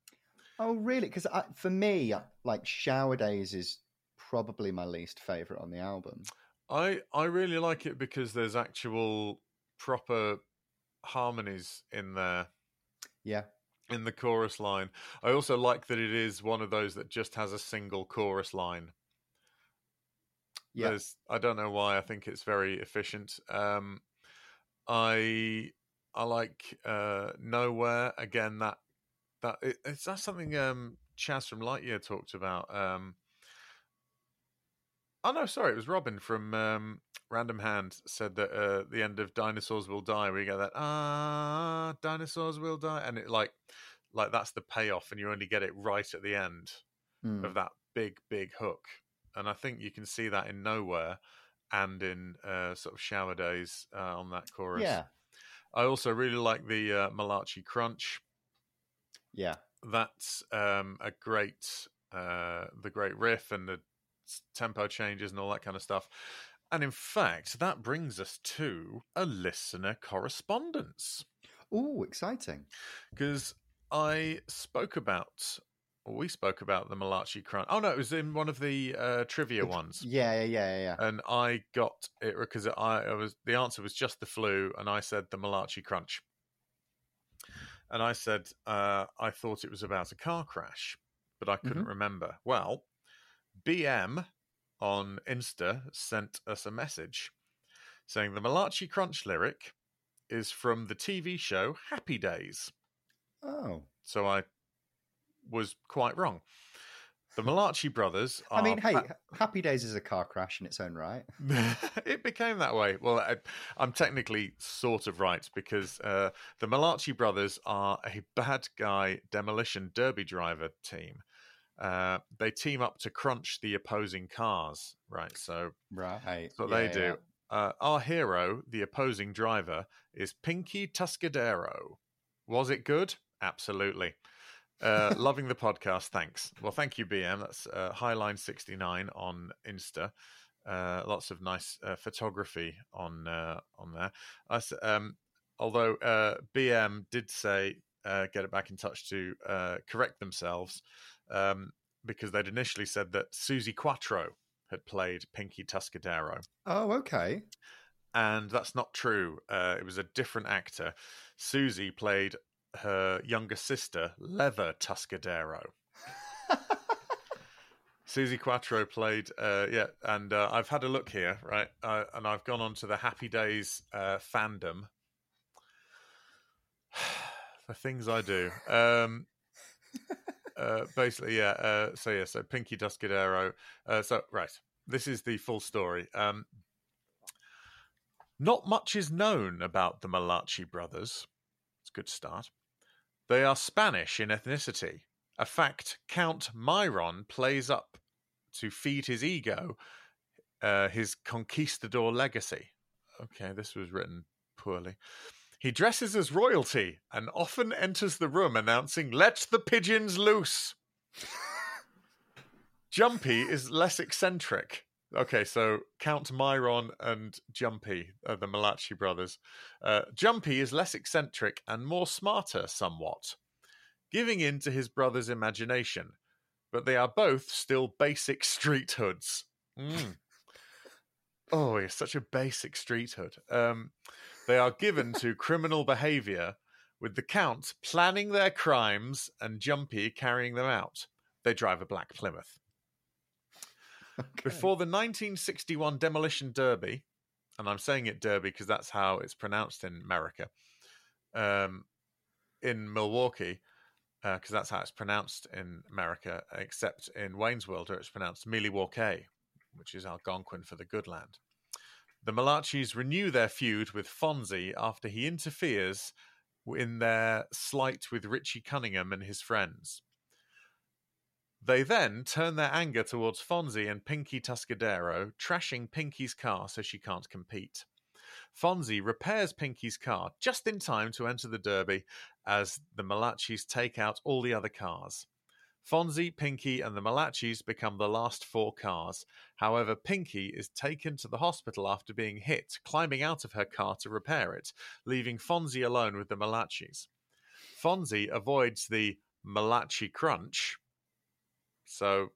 Oh, really? Because for me, like Shower Days is probably my least favorite on the album. I I really like it because there's actual proper harmonies in there. Yeah. In the chorus line. I also like that it is one of those that just has a single chorus line. Yeah. There's, I don't know why. I think it's very efficient. Um, I I like uh, Nowhere again. That that it, it's that's something um, Chaz from Lightyear talked about. Um, oh no, sorry, it was Robin from um, Random Hand said that uh, the end of Dinosaurs Will Die, where you get that ah, dinosaurs will die, and it like like that's the payoff, and you only get it right at the end mm. of that big big hook, and I think you can see that in Nowhere and in uh, sort of Shower Days uh, on that chorus. Yeah, I also really like the uh, Malachi Crunch. Yeah, that's um, a great uh, the great riff and the tempo changes and all that kind of stuff. And in fact, that brings us to a listener correspondence. Oh, exciting! Because I spoke about we spoke about the Malachi Crunch. Oh no, it was in one of the uh, trivia ones. Yeah, yeah, yeah, yeah. And I got it because I, I, was the answer was just the flu, and I said the Malachi Crunch. And I said uh, I thought it was about a car crash, but I couldn't mm-hmm. remember. Well, BM on Insta sent us a message saying the Malachi Crunch lyric is from the TV show Happy Days. Oh. So I was quite wrong. The Malachi brothers. I mean, hey, Happy Days is a car crash in its own right. it became that way. Well, I, am technically sort of right because uh, the Malachi brothers are a bad guy demolition derby driver team. Uh, they team up to crunch the opposing cars, right? So, right, that's what yeah, they do. Yeah. Uh, our hero, the opposing driver, is Pinky Tuscadero. Was it good? Absolutely. Uh, loving the podcast. Thanks. Well, thank you, BM. That's uh, Highline69 on Insta. Uh, lots of nice uh, photography on uh, on there. Um, although uh, BM did say uh, get it back in touch to correct themselves um, because they'd initially said that Suzi Quatro had played Pinky Tuscadero. Oh, okay. And that's not true. it was a different actor. Suzi played her younger sister, Leather Tuscadero. Suzi Quatro played, uh, yeah, and uh, I've had a look here, right, uh, and I've gone on to the Happy Days uh, fandom. the things I do. Um, uh, basically, yeah. Uh, so yeah, so Pinky Tuscadero. so right, this is the full story. Um, not much is known about the Malachi brothers. It's a good start. They are Spanish in ethnicity, a fact Count Myron plays up to feed his ego, uh, his conquistador legacy. Okay, this was written poorly. He dresses as royalty and often enters the room announcing, Let the pigeons loose. Jumpy is less eccentric. Okay, so Count Myron and Jumpy are the Malachi brothers. Uh, Jumpy is less eccentric and more smarter, somewhat, giving in to his brother's imagination, but they are both still basic street hoods. Mm. oh, he's such a basic street hood. Um, they are given to criminal behavior, with the Count planning their crimes and Jumpy carrying them out. They drive a black Plymouth. Okay. Before the 1961 Demolition Derby, and I'm saying it Derby because that's how it's pronounced in America, um, in Milwaukee, because uh, that's how it's pronounced in America, except in Wayne's World, where it's pronounced Milwaukee, which is Algonquin for the good land. The Malachis renew their feud with Fonzie after he interferes in their slight with Richie Cunningham and his friends. They then turn their anger towards Fonzie and Pinky Tuscadero, trashing Pinky's car so she can't compete. Fonzie repairs Pinky's car just in time to enter the Derby as the Malachis take out all the other cars. Fonzie, Pinky, and the Malachis become the last four cars. However, Pinky is taken to the hospital after being hit, climbing out of her car to repair it, leaving Fonzie alone with the Malachis. Fonzie avoids the Malachi crunch, so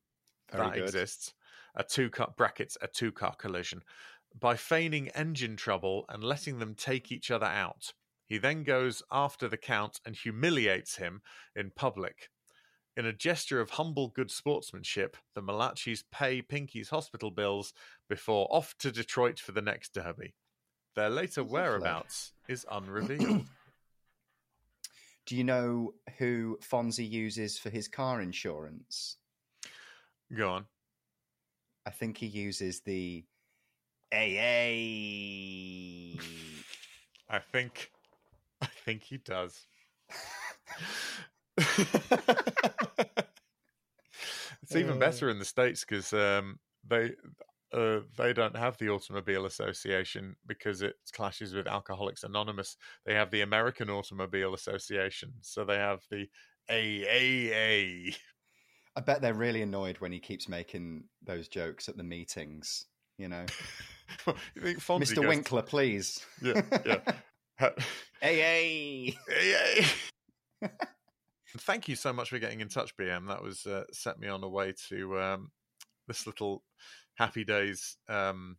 Very that good. exists. A two car brackets a two car collision by feigning engine trouble and letting them take each other out. He then goes after the count and humiliates him in public. In a gesture of humble good sportsmanship, the Malachis pay Pinky's hospital bills before off to Detroit for the next derby. Their later oh, Lovely. whereabouts is unrevealed. Do you know who Fonzie uses for his car insurance? Go on. I think he uses the AA. I think I think he does. it's even Uh. better in the states because um, they uh, they don't have the automobile association because it clashes with Alcoholics Anonymous. They have the American Automobile Association, so they have the AAA. I bet they're really annoyed when he keeps making those jokes at the meetings. You know, you think Fonzie Mr. Winkler, please. Yeah, yeah. Ha- AA. Yay! Thank you so much for getting in touch, BM. That was uh, set me on a way to um, this little happy days um,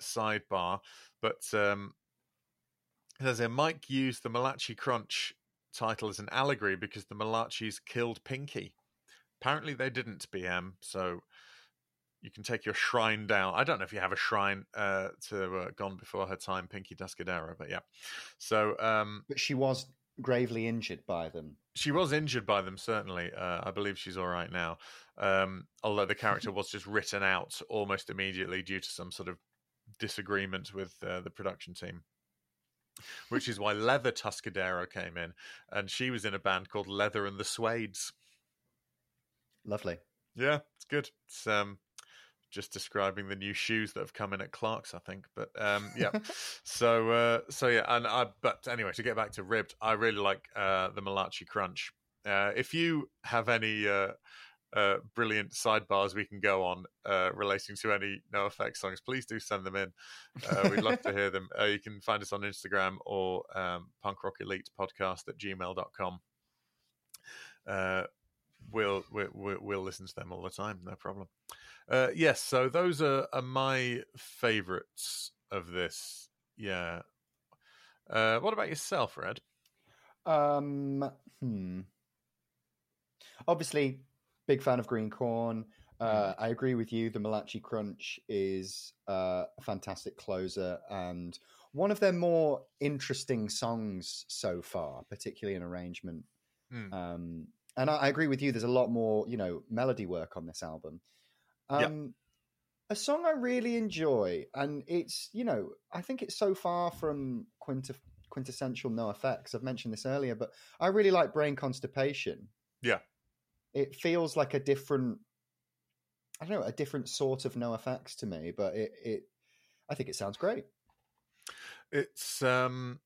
sidebar. But um, says here, Mike used the Malachi Crunch title as an allegory because the Malachis killed Pinky. Apparently, they didn't, BM. So you can take your shrine down. I don't know if you have a shrine uh, to uh, Gone Before Her Time, Pinky Tuscadero, but yeah. So um, But she was gravely injured by them. she was injured by them, certainly. Uh, I believe she's all right now. Um, although the character was just written out almost immediately due to some sort of disagreement with uh, the production team. Which is why Leather Tuscadero came in, and she was in a band called Leather and the Suedes. Lovely. Yeah, it's good. It's um, just describing the new shoes that have come in at Clark's, I think. But um, yeah, so uh, so yeah, and I. But anyway, to get back to ribbed, I really like uh, the Malachi Crunch. Uh, if you have any uh, uh, brilliant sidebars we can go on uh, relating to any NoFX songs, please do send them in. Uh, we'd love to hear them. Uh, you can find us on Instagram or um, Punk Rock Elite Podcast at gmail.com. Uh, we'll, we'll we'll listen to them all the time, no problem. Uh, yes, so those are, are my favorites of this. Yeah. Uh, what about yourself, Red? Um, hmm. Obviously, big fan of Green Corn. Uh, I agree with you. The Malachi Crunch is uh, a fantastic closer and one of their more interesting songs so far, particularly in arrangement. Hmm. Um, and I, I agree with you. There's a lot more, you know, melody work on this album. Um, A song I really enjoy, and it's, you know, I think it's so far from quintessential NoFX. I've mentioned this earlier, but I really like Brain Constipation. Yeah. It feels like a different, I don't know, a different sort of NoFX to me, but it, it I think it sounds great. It's um,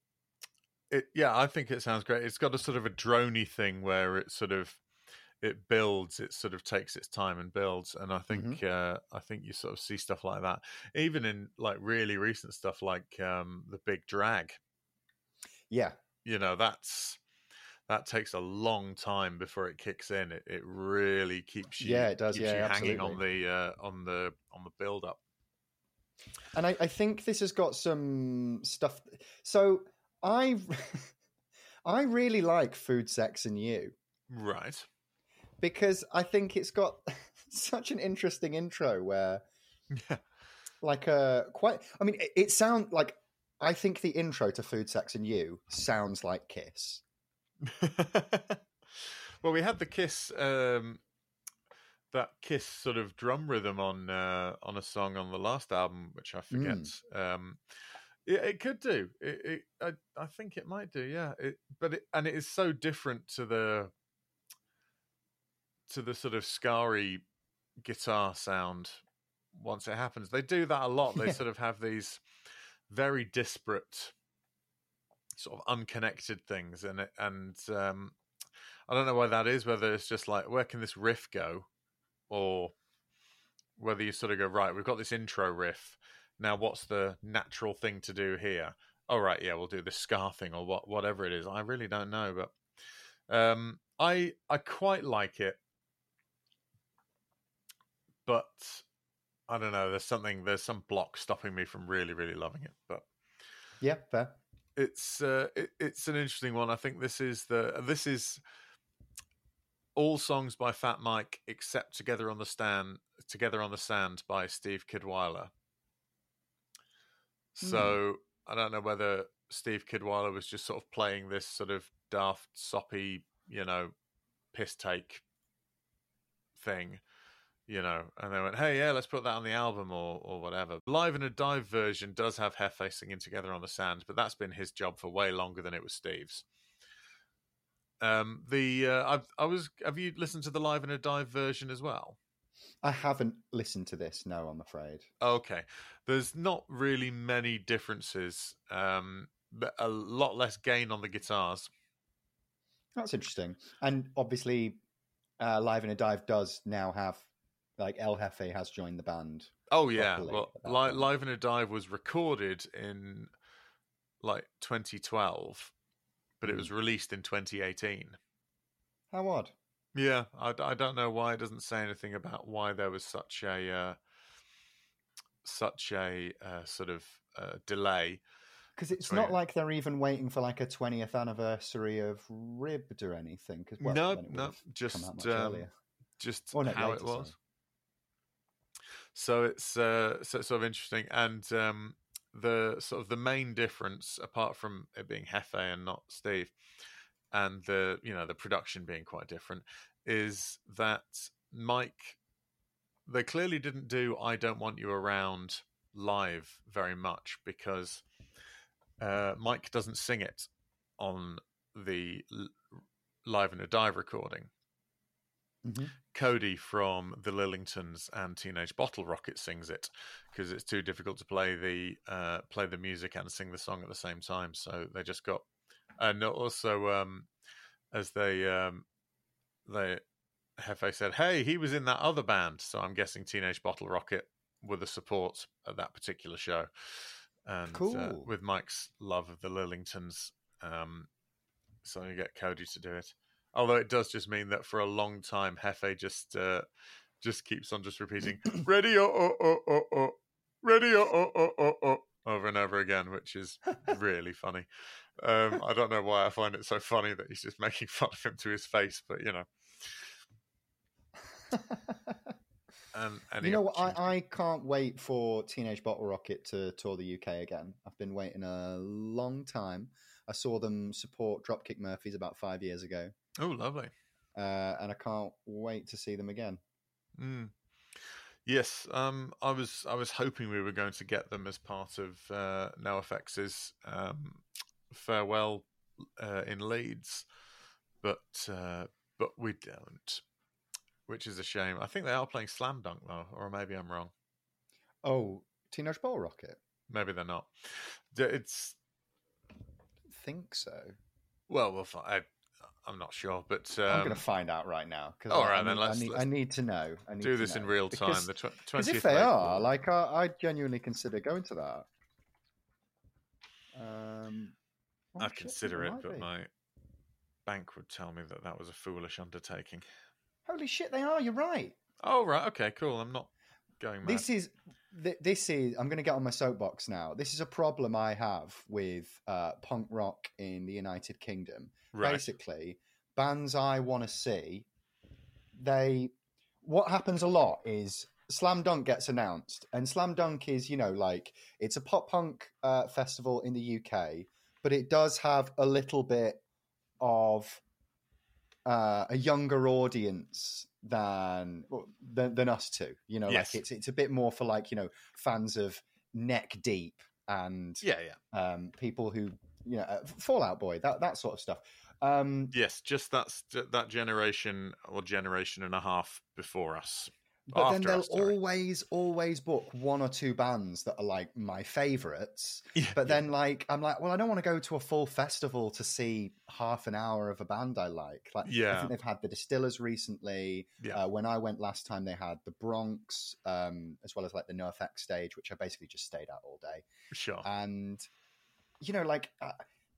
it yeah, I think it sounds great. It's got a sort of a droney thing where it sort of it builds, it sort of takes its time and builds, and I think uh, I think you sort of see stuff like that even in like really recent stuff like um, the Big Drag. Yeah. You know, that's that takes a long time before it kicks in. It it really keeps you Yeah, it does. Yeah, you hanging on the uh, on the on the build up. and I, I think this has got some stuff. So I, I really like Food, Sex, and You Right. because I think it's got such an interesting intro where, Yeah. like, uh, quite. I mean, it, it sounds like I think the intro to Food, Sex, and You sounds like Kiss. well, we had the Kiss, um, that Kiss sort of drum rhythm on uh, on a song on the last album, which I forget. Um, it, it could do. It, it I, I think it might do. Yeah. It, but it, and it is so different to the to the sort of scary guitar sound once it happens. They do that a lot. They Yeah. sort of have these very disparate, sort of unconnected things, and it, and um, I don't know why that is. Whether it's just like where can this riff go, or whether you sort of go right. We've got this intro riff. Now, what's the natural thing to do here? Oh, right, yeah, we'll do the scar thing or what, whatever it is. I really don't know, but um, I I quite like it, but I don't know. There's something. There's some block stopping me from really, really loving it. But yeah, fair. It's uh, it, it's an interesting one. I think this is the this is all songs by Fat Mike except "Together on the Stand," "Together on the Sand" by Steve Kidwiller. So mm. I don't know whether Steve Kidwiller was just sort of playing this sort of daft, soppy, you know, piss take thing, you know, and they went, "Hey, yeah, let's put that on the album or or whatever." Live in a Dive version does have Hefe singing together on the sand, but that's been his job for way longer than it was Steve's. Um, the uh, I've, I was. Have you listened to the Live in a Dive version as well? I haven't listened to this. No, I'm afraid. Okay, there's not really many differences. Um, but a lot less gain on the guitars. That's interesting, and obviously, uh, Live in a Dive does now have like El Hefe has joined the band. Oh yeah, well, Li- Live in a Dive was recorded in like 2012, but it was hmm. released in 2018. How odd. Yeah, I, I don't know why it doesn't say anything about why there was such a uh, such a uh, sort of uh, delay. Because it's not like they're even waiting for like a 20th anniversary of Ribbed or anything. Because well, no, no, just um, just how later, it was. Sorry. So it's uh, so it's sort of interesting, and um, the sort of the main difference, apart from it being Hefe and not Steve, and the you know the production being quite different, is that Mike. They clearly didn't do "I Don't Want You Around" live very much because uh, Mike doesn't sing it on the live in a dive recording. Mm-hmm. Cody from the Lillingtons and Teenage Bottle Rocket sings it because it's too difficult to play the uh, play the music and sing the song at the same time. So they just got, and also um, as they um, they Hefe said, "Hey, he was in that other band." So I'm guessing Teenage Bottle Rocket were the support at that particular show, and uh, cool. uh, with Mike's love of the Lillingtons, um, so you get Cody to do it. Although it does just mean that for a long time, Hefe just uh, just keeps on just repeating "ready oh oh oh oh oh, ready oh oh oh oh oh" over and over again, which is really funny. Um, I don't know why I find it so funny that he's just making fun of him to his face, but you know. and, and you know what? I, I can't wait for Teenage Bottle Rocket to tour the UK again. I've been waiting a long time. I saw them support Dropkick Murphys about five years ago. Oh, lovely. Uh, and I can't wait to see them again. Mm. Yes, um, I was I was hoping we were going to get them as part of uh, NoFX's um, farewell uh, in Leeds, but uh, but we don't, which is a shame. I think they are playing Slam Dunk though, or maybe I'm wrong. Oh, Teenage Ball Rocket. Maybe they're not. It's. I think so. Well, we'll find. I'm not sure, but um, I'm going to find out right now. All I, right, I then let's, I need, let's I need to know. I need do this know. in real time. Because, the tw- if they are, like, I, I, genuinely consider going to that. Um, oh, I'd consider it, but be. my bank would tell me that that was a foolish undertaking. Holy shit, they are! You're right. Oh right, okay, cool. I'm not going. Mad. This is this is. I'm going to get on my soapbox now. This is a problem I have with uh, punk rock in the United Kingdom Right. Basically, bands I want to see, they what happens a lot is Slam Dunk gets announced, and Slam Dunk is you know like it's a pop punk uh, festival in the UK, but it does have a little bit of uh, a younger audience than, than than us two. You know, yes. like it's it's a bit more for like you know fans of Neck Deep and yeah, yeah, um, people who you know uh, Fallout Boy that that sort of stuff. Um, yes, just that's that generation or generation and a half before us. But then they'll always, always book one or two bands that are like my favorites. Yeah, But yeah. then, like, I'm like, well, I don't want to go to a full festival to see half an hour of a band I like. Like, yeah. I think they've had the Distillers recently. Yeah. Uh, when I went last time, they had the Bronx, um, as well as like the NoFX stage, which I basically just stayed at all day. sure. And you know, like, I,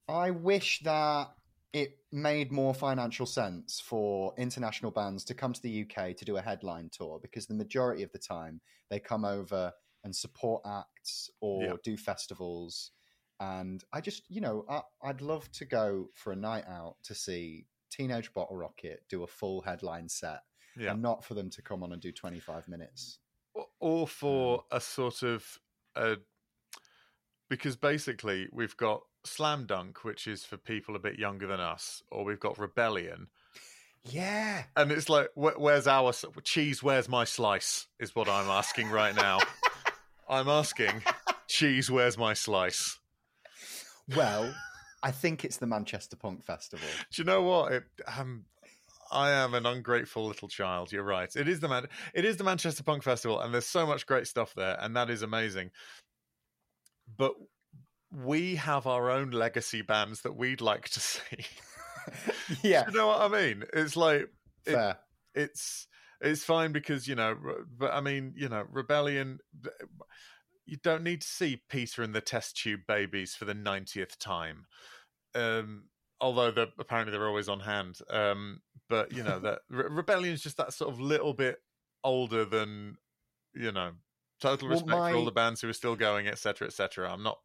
I wish that it made more financial sense for international bands to come to the UK to do a headline tour because the majority of the time they come over and support acts or Yeah. do festivals. And I just, you know, I, I'd love to go for a night out to see Teenage Bottle Rocket do a full headline set yeah. and not for them to come on and do 25 minutes. or- or for um, a sort of a because basically we've got slam dunk which is for people a bit younger than us or we've got rebellion Yeah. and it's like wh- where's our cheese where's my slice is what i'm asking right now i'm asking cheese where's my slice Well, I think it's the Manchester Punk Festival. do you know what it, um, I am an ungrateful little child. You're right. It is the man. It is the Manchester Punk Festival, and there's so much great stuff there, and that is amazing. But we have our own legacy bands that we'd like to see. yeah. you know what I mean? It's like it- it's it's fine because you know, but I mean, you know, Rebellion. You don't need to see Peter and the Test Tube Babies for the ninetieth time. Um, although they're, apparently they're always on hand. Um, but you know that Re- Rebellion's just that sort of little bit older than you know. Total Well, respect for all the bands who are still going, etc., etc. I'm not,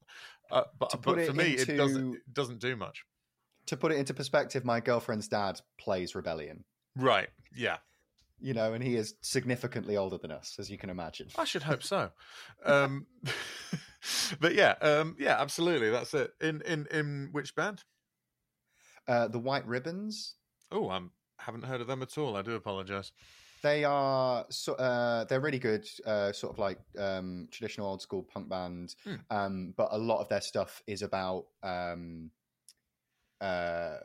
uh, but put for it me, it doesn't into- it doesn't do much. to put it into perspective, my girlfriend's dad plays Rebellion, Right? Yeah. you know, and he is significantly older than us, as you can imagine. I should hope so. Um, but yeah, um, yeah, absolutely. That's it. In in in which band? Uh, the White Ribbons, Oh, I haven't heard of them at all. I do apologise. They are so, uh, they're really good, uh, sort of like um, traditional old school punk band, Hmm. um, but a lot of their stuff is about um, uh,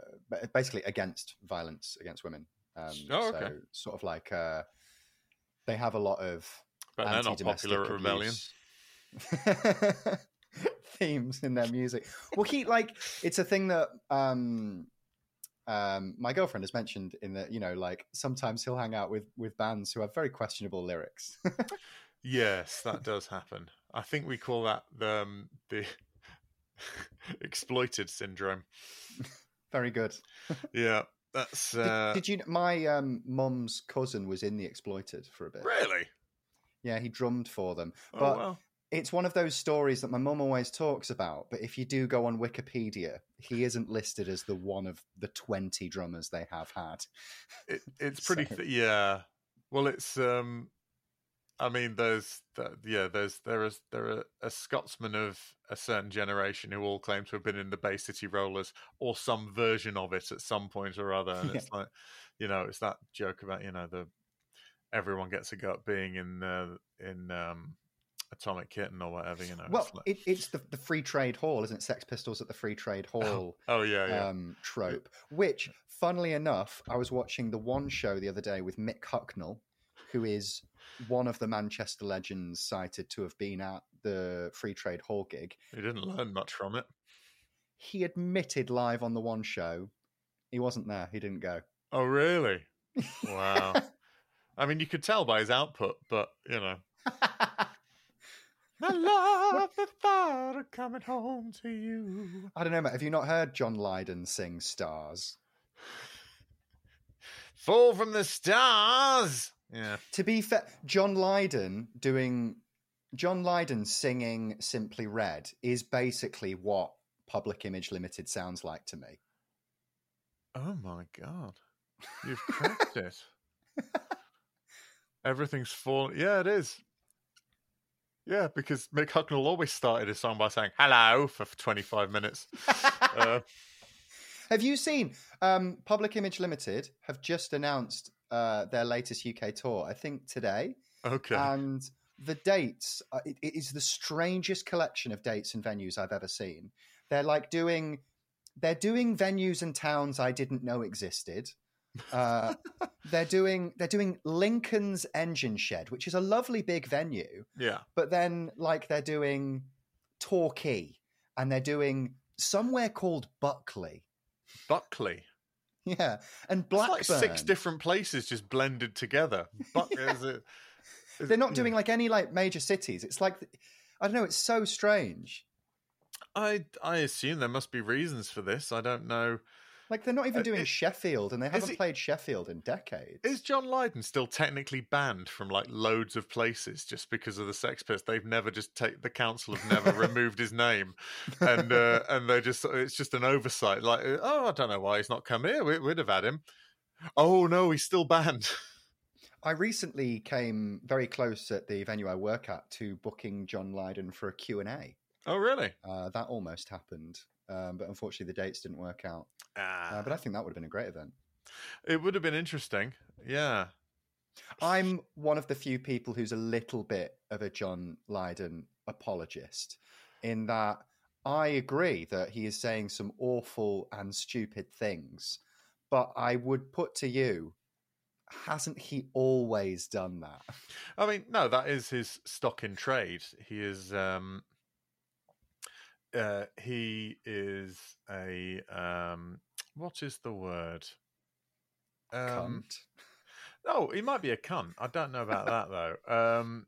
basically against violence against women. Um, Oh, okay. So sort of like uh, they have a lot of But they're not popular at Rebellion. themes in their music. Well, he like it's a thing that um um my girlfriend has mentioned in that you know like sometimes he'll hang out with with bands who have very questionable lyrics. Yes, that does happen. I think we call that the um, the exploited syndrome. very good. Yeah, that's Did, uh, did you? My um mum's cousin was in the Exploited for a bit. really. Yeah, he drummed for them. Oh But well. It's one of those stories that my mum always talks about. But if you do go on Wikipedia, he isn't listed as the one of the twenty drummers they have had. It, it's pretty, So- th- yeah. Well, it's um, I mean, there's, th- yeah, there's there is there are a Scotsman of a certain generation who all claim to have been in the Bay City Rollers or some version of it at some point or other, and Yeah. it's like, you know, it's that joke about you know the everyone gets a go at being in the in um, Atomic Kitten or whatever, you know. Well, it's like, it, it's the, the Free Trade Hall, isn't it? Sex Pistols at the Free Trade Hall oh yeah, yeah. um, trope. Which, funnily enough, I was watching the one show the other day with Mick Hucknall, who is one of the Manchester legends cited to have been at the Free Trade Hall gig. He didn't learn much from it. He admitted live on the one show he wasn't there. He didn't go. Oh really? Wow. I mean, you could tell by his output, but you know. I love the thought of coming home to you. I don't know, mate. Have you not heard John Lydon sing Stars? Fall from the stars. Yeah. To be fair, John Lydon doing John Lydon singing Simply Red is basically what Public Image Limited sounds like to me. Oh my god. You've cracked it. Everything's fallen. Yeah, it is. Yeah, because Mick Hucknall always started his song by saying hello for 25 minutes. uh, Have you seen um, Public Image Limited have just announced uh, their latest UK tour? I think today, okay. and the dates. Uh, it, it is the strangest collection of dates and venues I've ever seen. They're like doing, they're doing venues and towns I didn't know existed. Uh, they're doing they're doing Lincoln's Engine Shed, which is a lovely big venue, Yeah. but then like they're doing Torquay and they're doing somewhere called Buckley. Buckley. Yeah, and Blackburn. It's like six different places just blended together. Buckley is it? is- They're not yeah. doing like any like major cities. It's like I don't know. It's so strange. I I assume there must be reasons for this. I don't know. Like they're not even Uh, doing it- Sheffield, and they haven't it- played Sheffield in decades. Is John Lydon still technically banned from like loads of places just because of the Sex Pistols? They've never just take the council have never removed his name, and uh, and they just it's just an oversight. Like oh, I don't know why he's not come here. We, we'd have had him. Oh no, he's still banned. I recently came very close at the venue I work at to booking John Lydon for a Q and A. Oh really? Uh, that almost happened, um, but unfortunately the dates didn't work out. Ah, Uh, but I think that would have been a great event. it would have been interesting. Yeah. I'm one of the few people who's a little bit of a John Lydon apologist, in that I agree that he is saying some awful and stupid things, but I would put to you, hasn't he always done that? I mean, no, that is his stock in trade. He is um uh he is a um what is the word? Um Cunt. no, he might be a cunt. I don't know about that though. Um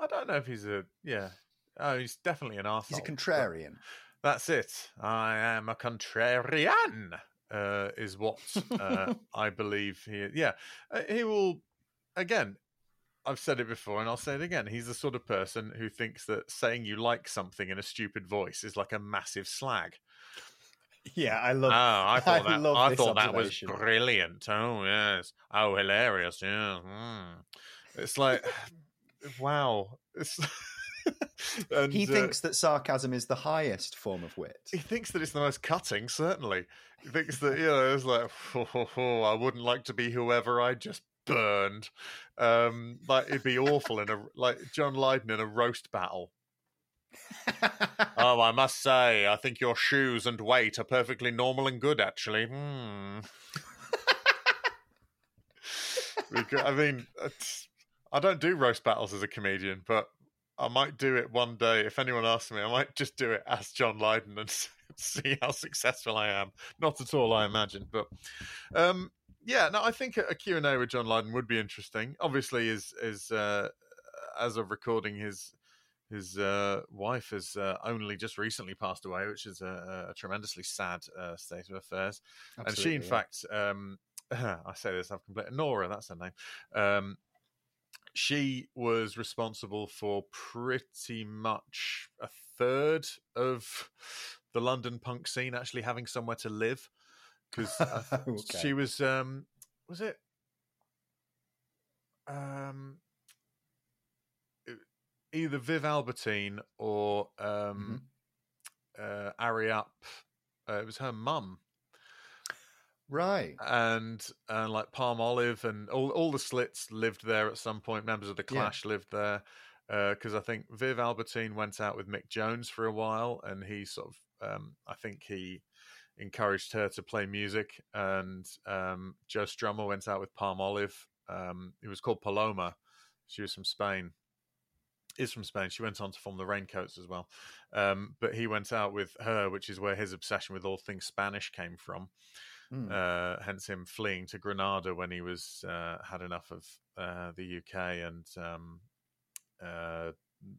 I don't know if he's a yeah. Oh, he's definitely an arsehole. He's a contrarian. That's it. I am a contrarian. Uh, is what uh, I believe he. Yeah, Uh, he will. Again, I've said it before, and I'll say it again. He's the sort of person who thinks that saying you like something in a stupid voice is like a massive slag. Yeah, I love. Oh, love. I thought I that. I thought that was brilliant. Oh yes. Oh, hilarious. Yeah. mm. It's like, wow. It's. and, he uh, thinks that sarcasm is the highest form of wit. he thinks that it's the most cutting, certainly. He thinks that, you know, it's like, "Ho, ho, ho, I wouldn't like to be whoever I just burned. Um, like, it'd be awful in a, like, John Lydon in a roast battle. Oh, I must say, I think your shoes and weight are perfectly normal and good, actually. Hmm. I mean, I don't do roast battles as a comedian, but I might do it one day. If anyone asks me, I might just do it as John Lydon and see how successful I am. Not at all, I imagine, but um, yeah, no, I think a Q and A with John Lydon would be interesting. Obviously, is is uh, as of recording, his his uh, wife has uh, only just recently passed away, which is a, a tremendously sad uh, state of affairs. and she, in yeah. fact, um, I say this, I've completely Nora, that's her name. Um, she was responsible for pretty much a third of the London punk scene actually having somewhere to live because Okay. she was um was it um either Viv Albertine or um uh Ari Up uh, it was her mum right. and and like Palmolive and all all the Slits lived there at some point. Members of the Yeah. Clash lived there because I think Viv Albertine went out with Mick Jones for a while, and he sort of um, I think he encouraged her to play music. And um, Joe Strummer went out with Palmolive. Um, it was called Paloma. She was from Spain. Is from Spain. She went on to form the Raincoats as well. Um, but he went out with her, which is where his obsession with all things Spanish came from Mm. uh, hence him fleeing to Granada when he was uh, had enough of uh, the UK and um, uh,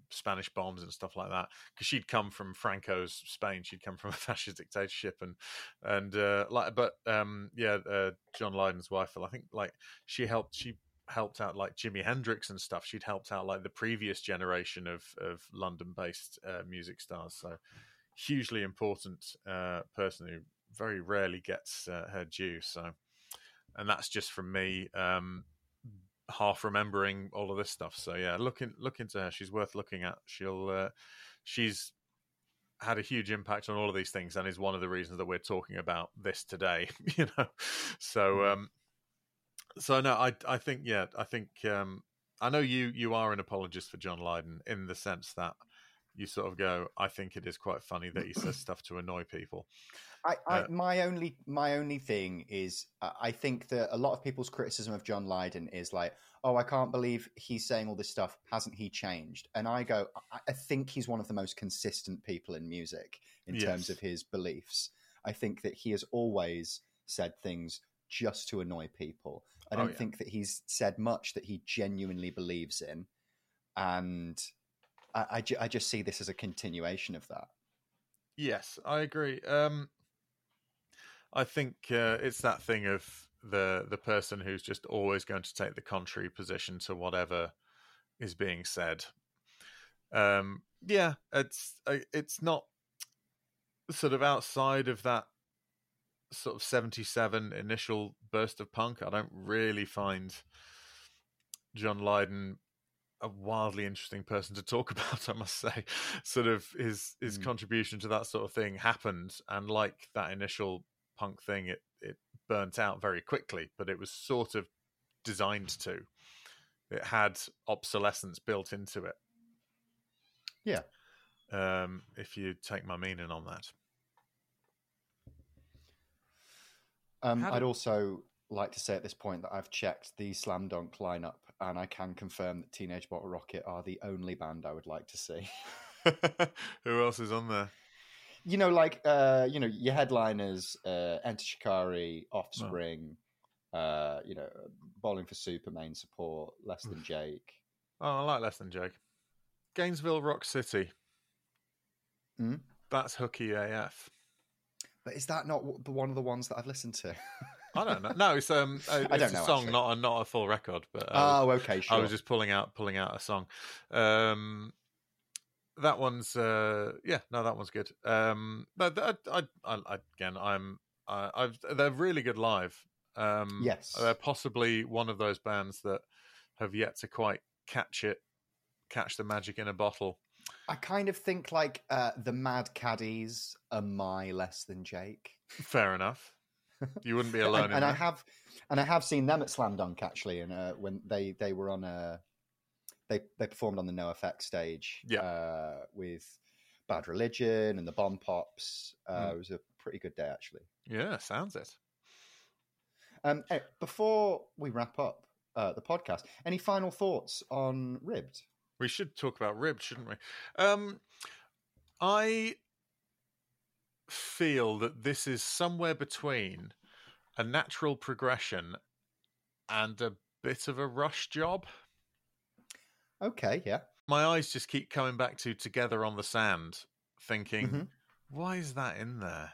Spanish bombs and stuff like that. Because she'd come from Franco's Spain, she'd come from a fascist dictatorship, and and uh, like, but um, yeah, uh, John Lydon's wife, I think, like she helped she helped out like Jimi Hendrix and stuff. She'd helped out like the previous generation of of London based uh, music stars. So hugely important uh, person who very rarely gets uh, her due. So, and that's just from me um, half remembering all of this stuff. So yeah, looking look into her. She's worth looking at. She'll uh, she's had a huge impact on all of these things and is one of the reasons that we're talking about this today you know so um so no i i think yeah i think um i know you you are an apologist for john lydon in the sense that you sort of go i think it is quite funny that he says stuff to annoy people I, I Uh, my only my only thing is uh, I think that a lot of people's criticism of John Lydon is like, oh, I can't believe he's saying all this stuff. Hasn't he changed? And I go, I, I think he's one of the most consistent people in music in terms of his beliefs. I think that he has always said things just to annoy people. I Oh, don't yeah. think that he's said much that he genuinely believes in, and I, I, ju- I just see this as a continuation of that. Yes, I agree. Um, I think uh, it's that thing of the the person who's just always going to take the contrary position to whatever is being said. Um, yeah, it's uh, it's not sort of outside of that sort of seventy seven initial burst of punk. I don't really find John Lydon a wildly interesting person to talk about, I must say. Sort of his his Mm. contribution to that sort of thing happened, and like that initial punk thing, it it burnt out very quickly, but it was sort of designed to. It had obsolescence built into it. Yeah. Um, if you take my meaning on that. Um, How I'd also like to say at this point that I've checked the Slam Dunk lineup, and I can confirm that Teenage Bottle Rocket are the only band I would like to see. Who else is on there? You know, like uh, you know, your headliners: uh, Enter Shikari, Offspring, uh, you know, Bowling for Soup main support, Less Than Jake. Oh, I like less than Jake. Gainesville Rock City. Hmm? That's hooky AF. But is that not the one of the ones that I've listened to? I don't know. No, it's um, uh, I it's don't a know, song, actually. not a not a full record. But was, oh, okay, sure. I was just pulling out pulling out a song. Um, that one's uh, yeah, no, that one's good. Um, but I, I, I, again, I'm I, I've they're really good live. Um, Yes. they're possibly one of those bands that have yet to quite catch it, catch the magic in a bottle. I kind of think like uh, the Mad Caddies are my Less Than Jake. Fair enough. You wouldn't be alone and, in and I have and I have seen them at Slam Dunk actually, and uh, when they they were on a they they performed on the NoFX stage, Yeah. uh, with Bad Religion and the Bomb Pops. Uh, Mm. It was a pretty good day actually. Yeah, sounds it. Um, eh, before we wrap up uh, the podcast, any final thoughts on Ribbed? We should talk about ribbed, shouldn't we? Um, I feel that this is somewhere between a natural progression and a bit of a rush job. Okay, yeah, My eyes just keep coming back to Together on the Sand, thinking, Mhm. why is that in there?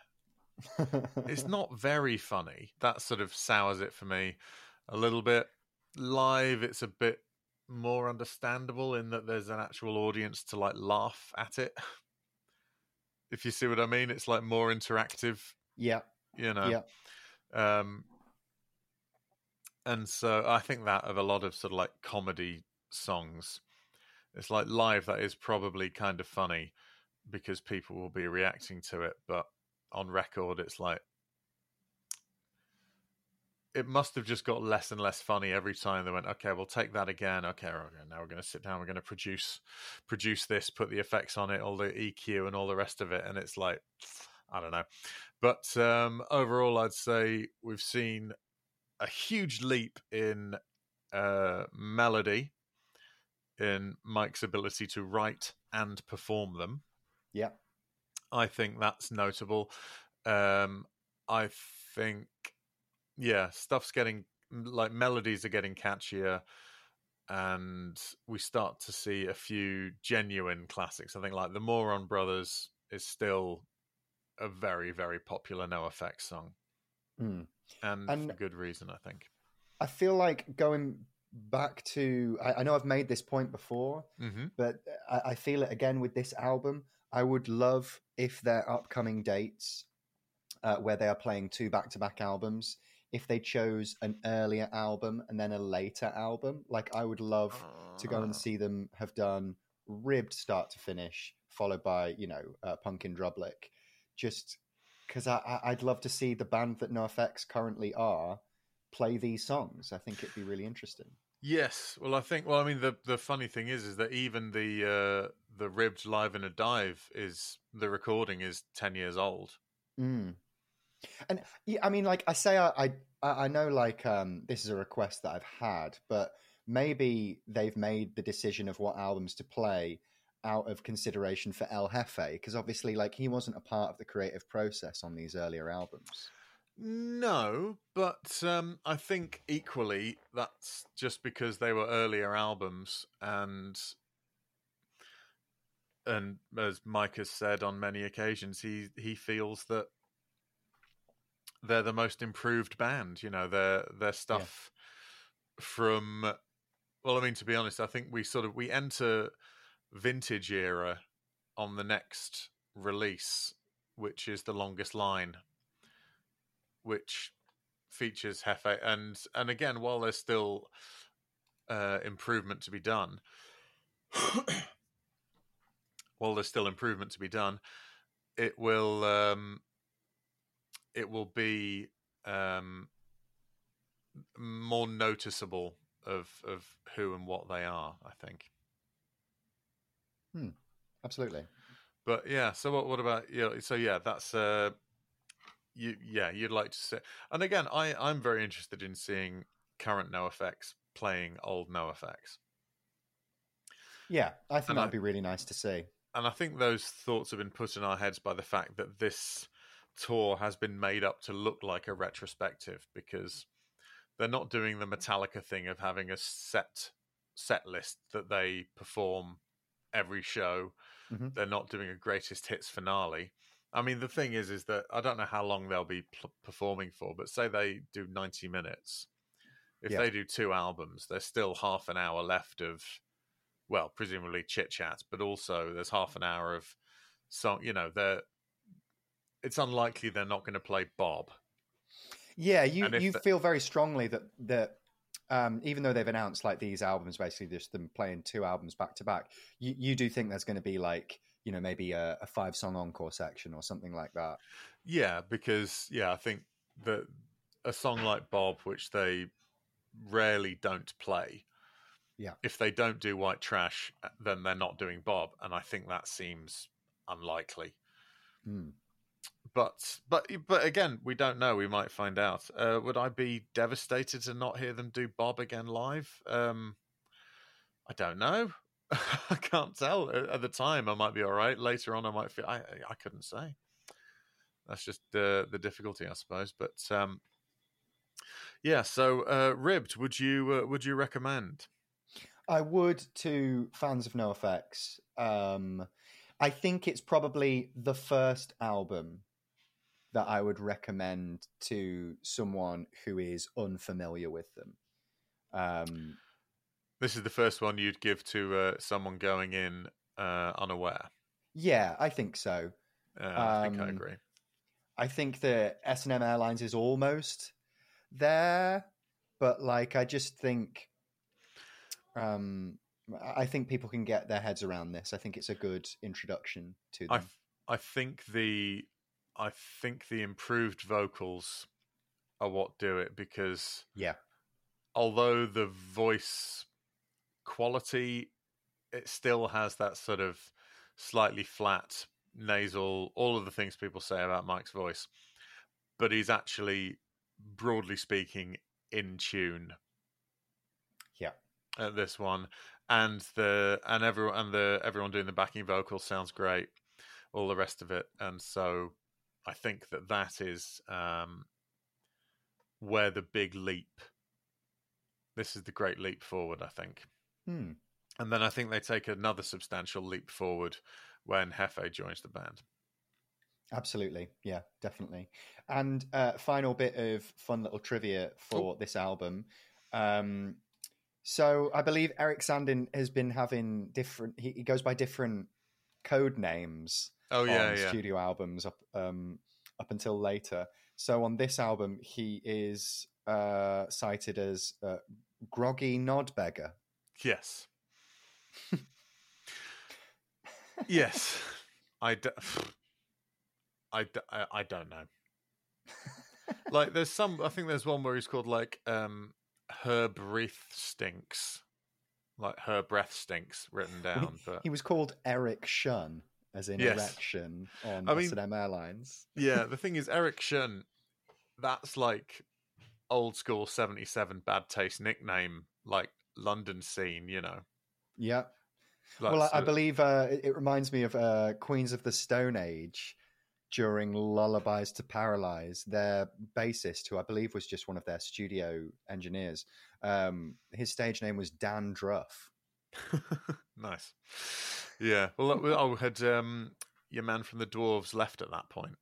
It's not very funny. That sort of sours it for me a little bit. Live, it's a bit more understandable in that there's an actual audience to like laugh at it. If you see what I mean, it's like more interactive, yeah, you know. yeah. Um, and so I think that of a lot of sort of like comedy songs, it's like live that is probably kind of funny because people will be reacting to it, but on record it's like it must have just got less and less funny every time they went okay we'll take that again. Okay, okay now we're going to sit down we're going to produce produce this put the effects on it all the eq and all the rest of it and it's like i don't know. But um overall i'd say we've seen a huge leap in uh melody in mike's ability to write and perform them Yeah. I think that's notable. Um, I think, yeah, stuff's getting like melodies are getting catchier, and we start to see a few genuine classics. I think like the Moron Brothers is still a very very popular NoFX song, Hmm. and, And- for good reason. I think. I feel like going back to I, I know I've made this point before, hmm but I, I feel it again with this album. I would love if their upcoming dates, uh, where they are playing two back-to-back albums, if they chose an earlier album and then a later album. Like I would love to go and see them have done ribbed start to finish, followed by you know uh, Punk in Drublic, just because I, I, I'd love to see the band that NoFX currently are play these songs. I think it'd be really interesting. Yes, well, I think. Well, I mean, the the funny thing is, is that even the uh, the ribbed live in a dive is the recording is ten years old. Mm. And yeah, I mean, like I say, I I, I know like um, this is a request that I've had, but maybe they've made the decision of what albums to play out of consideration for El Hefe, because obviously, like he wasn't a part of the creative process on these earlier albums. No, but um, I think equally that's just because they were earlier albums, and and as Mike has said on many occasions, he he feels that they're the most improved band. You know, their their stuff yeah. from. Well, I mean, to be honest, I think we sort of we enter vintage era on the next release, which is the longest line which features Hefe, and and again, while there's still uh, improvement to be done, while there's still improvement to be done, it will um, it will be um, more noticeable of of who and what they are. I think. Hmm. Absolutely. But yeah, so what? What about you? Know, so yeah, that's uh, you yeah you'd like to see and again i i'm very interested in seeing current NOFX playing old NOFX. Yeah i think and that'd I, be really nice to see. and i think those thoughts have been put in our heads by the fact that this tour has been made up to look like a retrospective because they're not doing the metallica thing of having a set set list that they perform every show. Mm-hmm. they're not doing a greatest hits finale I mean, the thing is, is that I don't know how long they'll be p- performing for, but say they do ninety minutes. If yeah. they do two albums, there's still half an hour left of, well, presumably chit chat, but also there's half an hour of song. You know, they're. It's unlikely they're not going to play Bob. Yeah, you you the, feel very strongly that that um, even though they've announced like these albums, basically just them playing two albums back to back, you you do think there's going to be like you know maybe a, a five song encore section or something like that. Yeah because yeah i think that a song like bob which they rarely don't play yeah. if they don't do white trash then they're not doing bob and i think that seems unlikely. Mm. but but but again we don't know. We might find out. Uh, would i be devastated to not hear them do bob again live? Um i don't know I can't tell. At the time, I might be all right. Later on, I might feel. I I couldn't say. That's just the the difficulty, I suppose. But um, yeah. So, uh, ribbed. Would you uh, would you recommend? I would to fans of NOFX. Um, I think it's probably the first album that I would recommend to someone who is unfamiliar with them. Um, this is the first one you'd give to uh, someone going in uh, unaware. Yeah, I think so. Uh, I um, think I um, agree. I think that S and M Airlines is almost there, but like I just think, um, I think people can get their heads around this. I think it's a good introduction to them. I, I think the I think the improved vocals are what do it because yeah, although the voice quality, it still has that sort of slightly flat, nasal, all of the things people say about Mike's voice. But he's actually, broadly speaking, in tune. Yeah. At this one, and the and everyone and the everyone doing the backing vocals sounds great. All the rest of it, and so I think that that is um, where the big leap. This is the great leap forward. I think. Hmm. And then I think they take another substantial leap forward when Hefe joins the band. Absolutely, yeah, definitely. And uh, final bit of fun little trivia for oh. this album. Um, so I believe Erik Sandin has been having different. He, he goes by different code names. Oh yeah, on yeah. Studio albums up um, up until later. So on this album, he is uh, cited as uh, Groggy Nodbeggar. Yes. yes. I, d- I, d- I, I don't know. like, there's some. I think there's one where he's called like um, her breath stinks, like her breath stinks written down. But he was called Eric Shun as in Yes. erection on I mean- S&M Airlines. Yeah, the thing is, Eric Shun, that's like old school 77 bad taste nickname, like London scene, you know. Yeah. Like, well, I, I believe uh, it, it reminds me of uh, Queens of the Stone Age during Lullabies to Paralyze. Their bassist, who I believe was just one of their studio engineers, um, his stage name was Dan Druff. nice. Yeah. Well, that- oh, had um, your man from the Dwarves left at that point?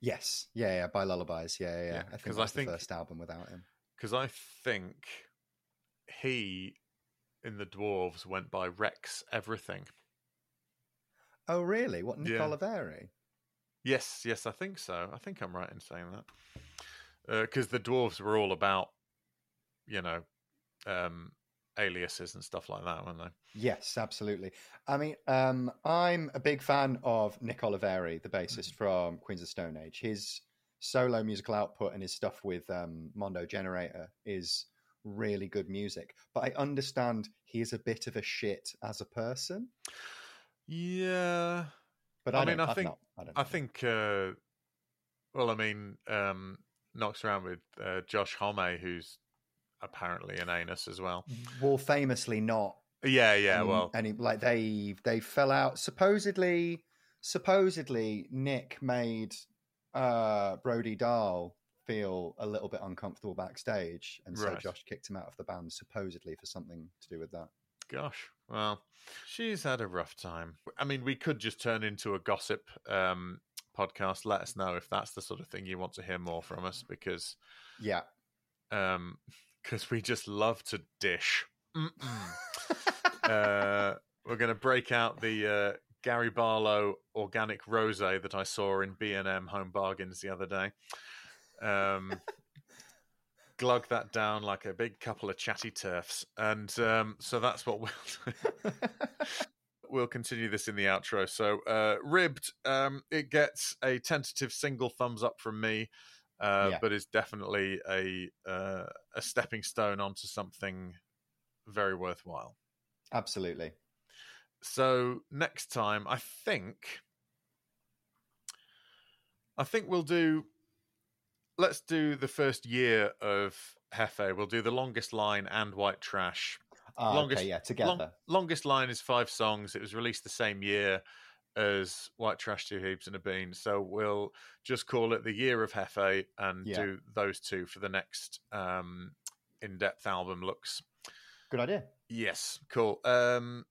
Yes, yeah, yeah, by Lullabies, yeah, yeah. yeah. I think I think- the first album without him. Because I think he in the Dwarves went by Rex Everything. Oh, really? What Nick Yeah. Oliveri? Yes, yes, I think so. I think I'm right in saying that. Because the dwarves were all about, you know, um, aliases and stuff like that, weren't they? Yes, absolutely. I mean, um, I'm a big fan of Nick Oliveri, the bassist from Queens of Stone Age. His solo musical output and his stuff with um, Mondo Generator is really good music. But I understand he is a bit of a shit as a person. Yeah, But I I, mean, I think- not- I, don't I think. Uh, well, I mean, um, knocks around with uh, Josh Homme, who's apparently an anus as well. well, famously not. Yeah, yeah. Well, any like they they fell out. Supposedly, supposedly Nick made uh, Brody Dalle feel a little bit uncomfortable backstage, and so Right. Josh kicked him out of the band, supposedly for something to do with that. Gosh, well, she's had a rough time. I mean, we could just turn into a gossip um, podcast. Let us know if that's the sort of thing you want to hear more from us, because Yeah, um, because we just love to dish. Uh, we're going to break out the uh, Gary Barlow organic rosé that I saw in B and M Home Bargains the other day. Um, glug that down like a big couple of chatty turfs, and um, so that's what we'll do. we'll continue this in the outro. So, uh, ribbed, um, it gets a tentative single thumbs up from me, uh, Yeah. but is definitely a uh, a stepping stone onto something very worthwhile. absolutely. So next time, I think, I think we'll do. Let's do the first year of Hefe. We'll do the longest line and White Trash. Ah, Longest- okay, yeah, Long- together. longest line is five songs. It was released the same year as White Trash, Two Heebs and a Bean. So we'll just call it the year of Hefe and Yeah. do those two for the next um, in-depth album looks. Good idea. Yes, cool. Um,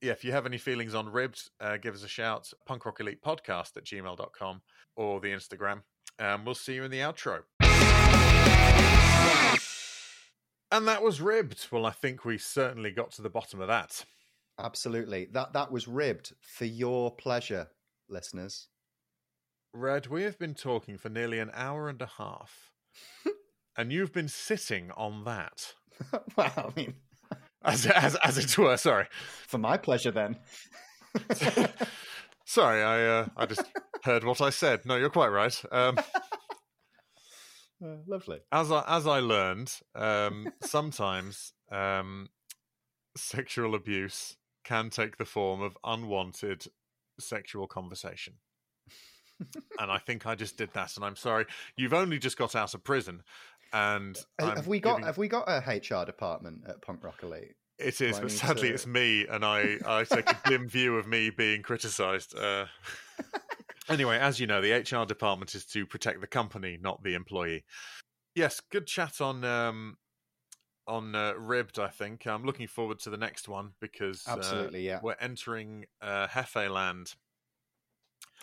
yeah, if you have any feelings on Ribbed, uh, give us a shout. Punk Rock Elite Podcast at gmail.com or the Instagram. Um, we'll see you in the outro. And that was Ribbed. Well, I think we certainly got to the bottom of that. Absolutely. That that was ribbed for your pleasure, listeners. Red, we have been talking for nearly an hour and a half. and you've been sitting on that. well, I mean, As, as, as it were, sorry. for my pleasure then. Sorry, I uh, I just heard what I said. No, you're quite right. Um, Uh, lovely. as I as I learned, um, sometimes um, sexual abuse can take the form of unwanted sexual conversation. and I think I just did that, and I'm sorry. You've only just got out of prison, and Uh, I'm have we got giving- have we got a HR department at Punk Rock Elite? It is, but sadly, to- it's me, and I I take a dim view of me being criticised. Uh, anyway, as you know, the HR department is to protect the company, not the employee. Yes, good chat on um, on uh, Ribbed. I think I'm looking forward to the next one because uh, Absolutely, yeah. we're entering uh, Hefe land.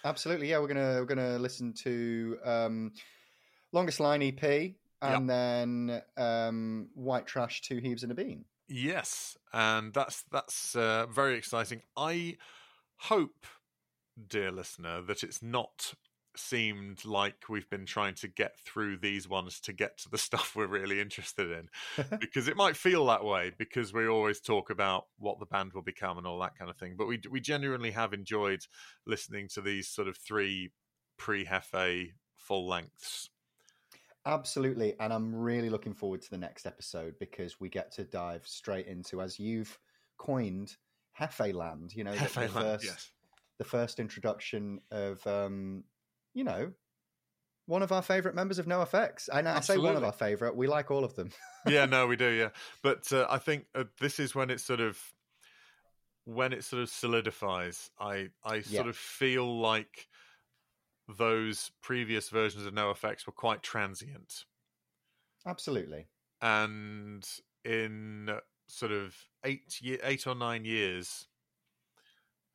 Absolutely, yeah. We're gonna we're gonna listen to um, longest line EP and then um, White Trash, Two Heebs and a Bean. Yes, and that's that's uh, very exciting. I hope, dear listener, that it's not seemed like we've been trying to get through these ones to get to the stuff we're really interested in because it might feel that way because we always talk about what the band will become and all that kind of thing but we we genuinely have enjoyed listening to these sort of three pre-hefe full lengths Absolutely, and I'm really looking forward to the next episode because we get to dive straight into, as you've coined, Hefe Land. You know, the, the first yes the first introduction of, um, you know, one of our favorite members of NoFX. And I say one of our favorite. We like all of them. yeah, no, we do, yeah. But uh, I think uh, this is when it sort of when it sort of solidifies. I I Yeah. sort of feel like those previous versions of NoFX were quite transient, Absolutely. and in sort of eight ye- eight or nine years.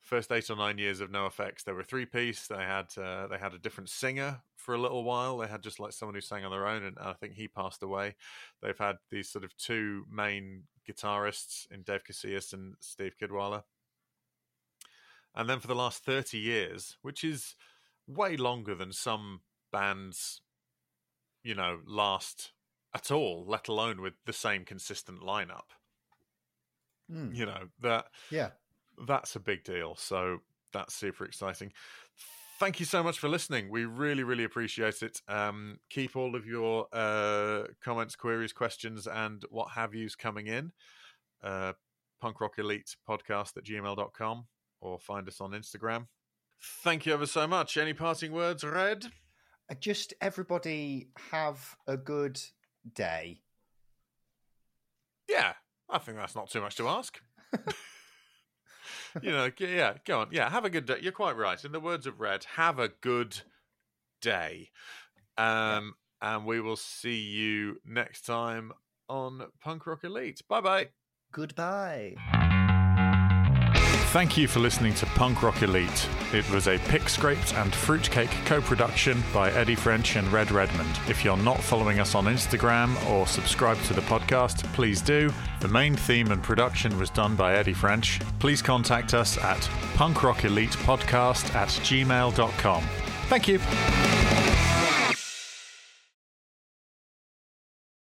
First eight or nine years of NoFX, they were three piece. They had uh, they had a different singer for a little while. They had just like someone who sang on their own, and I think he passed away. They've had these sort of two main guitarists in Dave Casillas and Steve Kidwiller. And then for the last 30 years, which is way longer than some bands, you know, last at all, let alone with the same consistent lineup. Mm, You know, that Yeah. that's a big deal. So that's super exciting. Thank you so much for listening. We really, really appreciate it. Um, keep all of your uh, comments, queries, questions, and what have yous coming in. Uh, Punk Rock Elite podcast at gmail.com or find us on Instagram. Thank you ever so much. Any parting words, Red? Uh, Just everybody have a good day. Yeah, I think that's not too much to ask. you know, yeah, go on. Yeah, have a good day. You're quite right. In the words of Red, have a good day. Um, And we will see you next time on Punk Rock Elite. Bye bye. Goodbye. Thank you for listening to Punk Rock Elite. It was a Pick Scraped and Fruitcake co production by Eddie French and Red Redmond. If you're not following us on Instagram or subscribed to the podcast, please do. The main theme and production was done by Eddie French. Please contact us at punkrockelitepodcast at gmail.com. Thank you.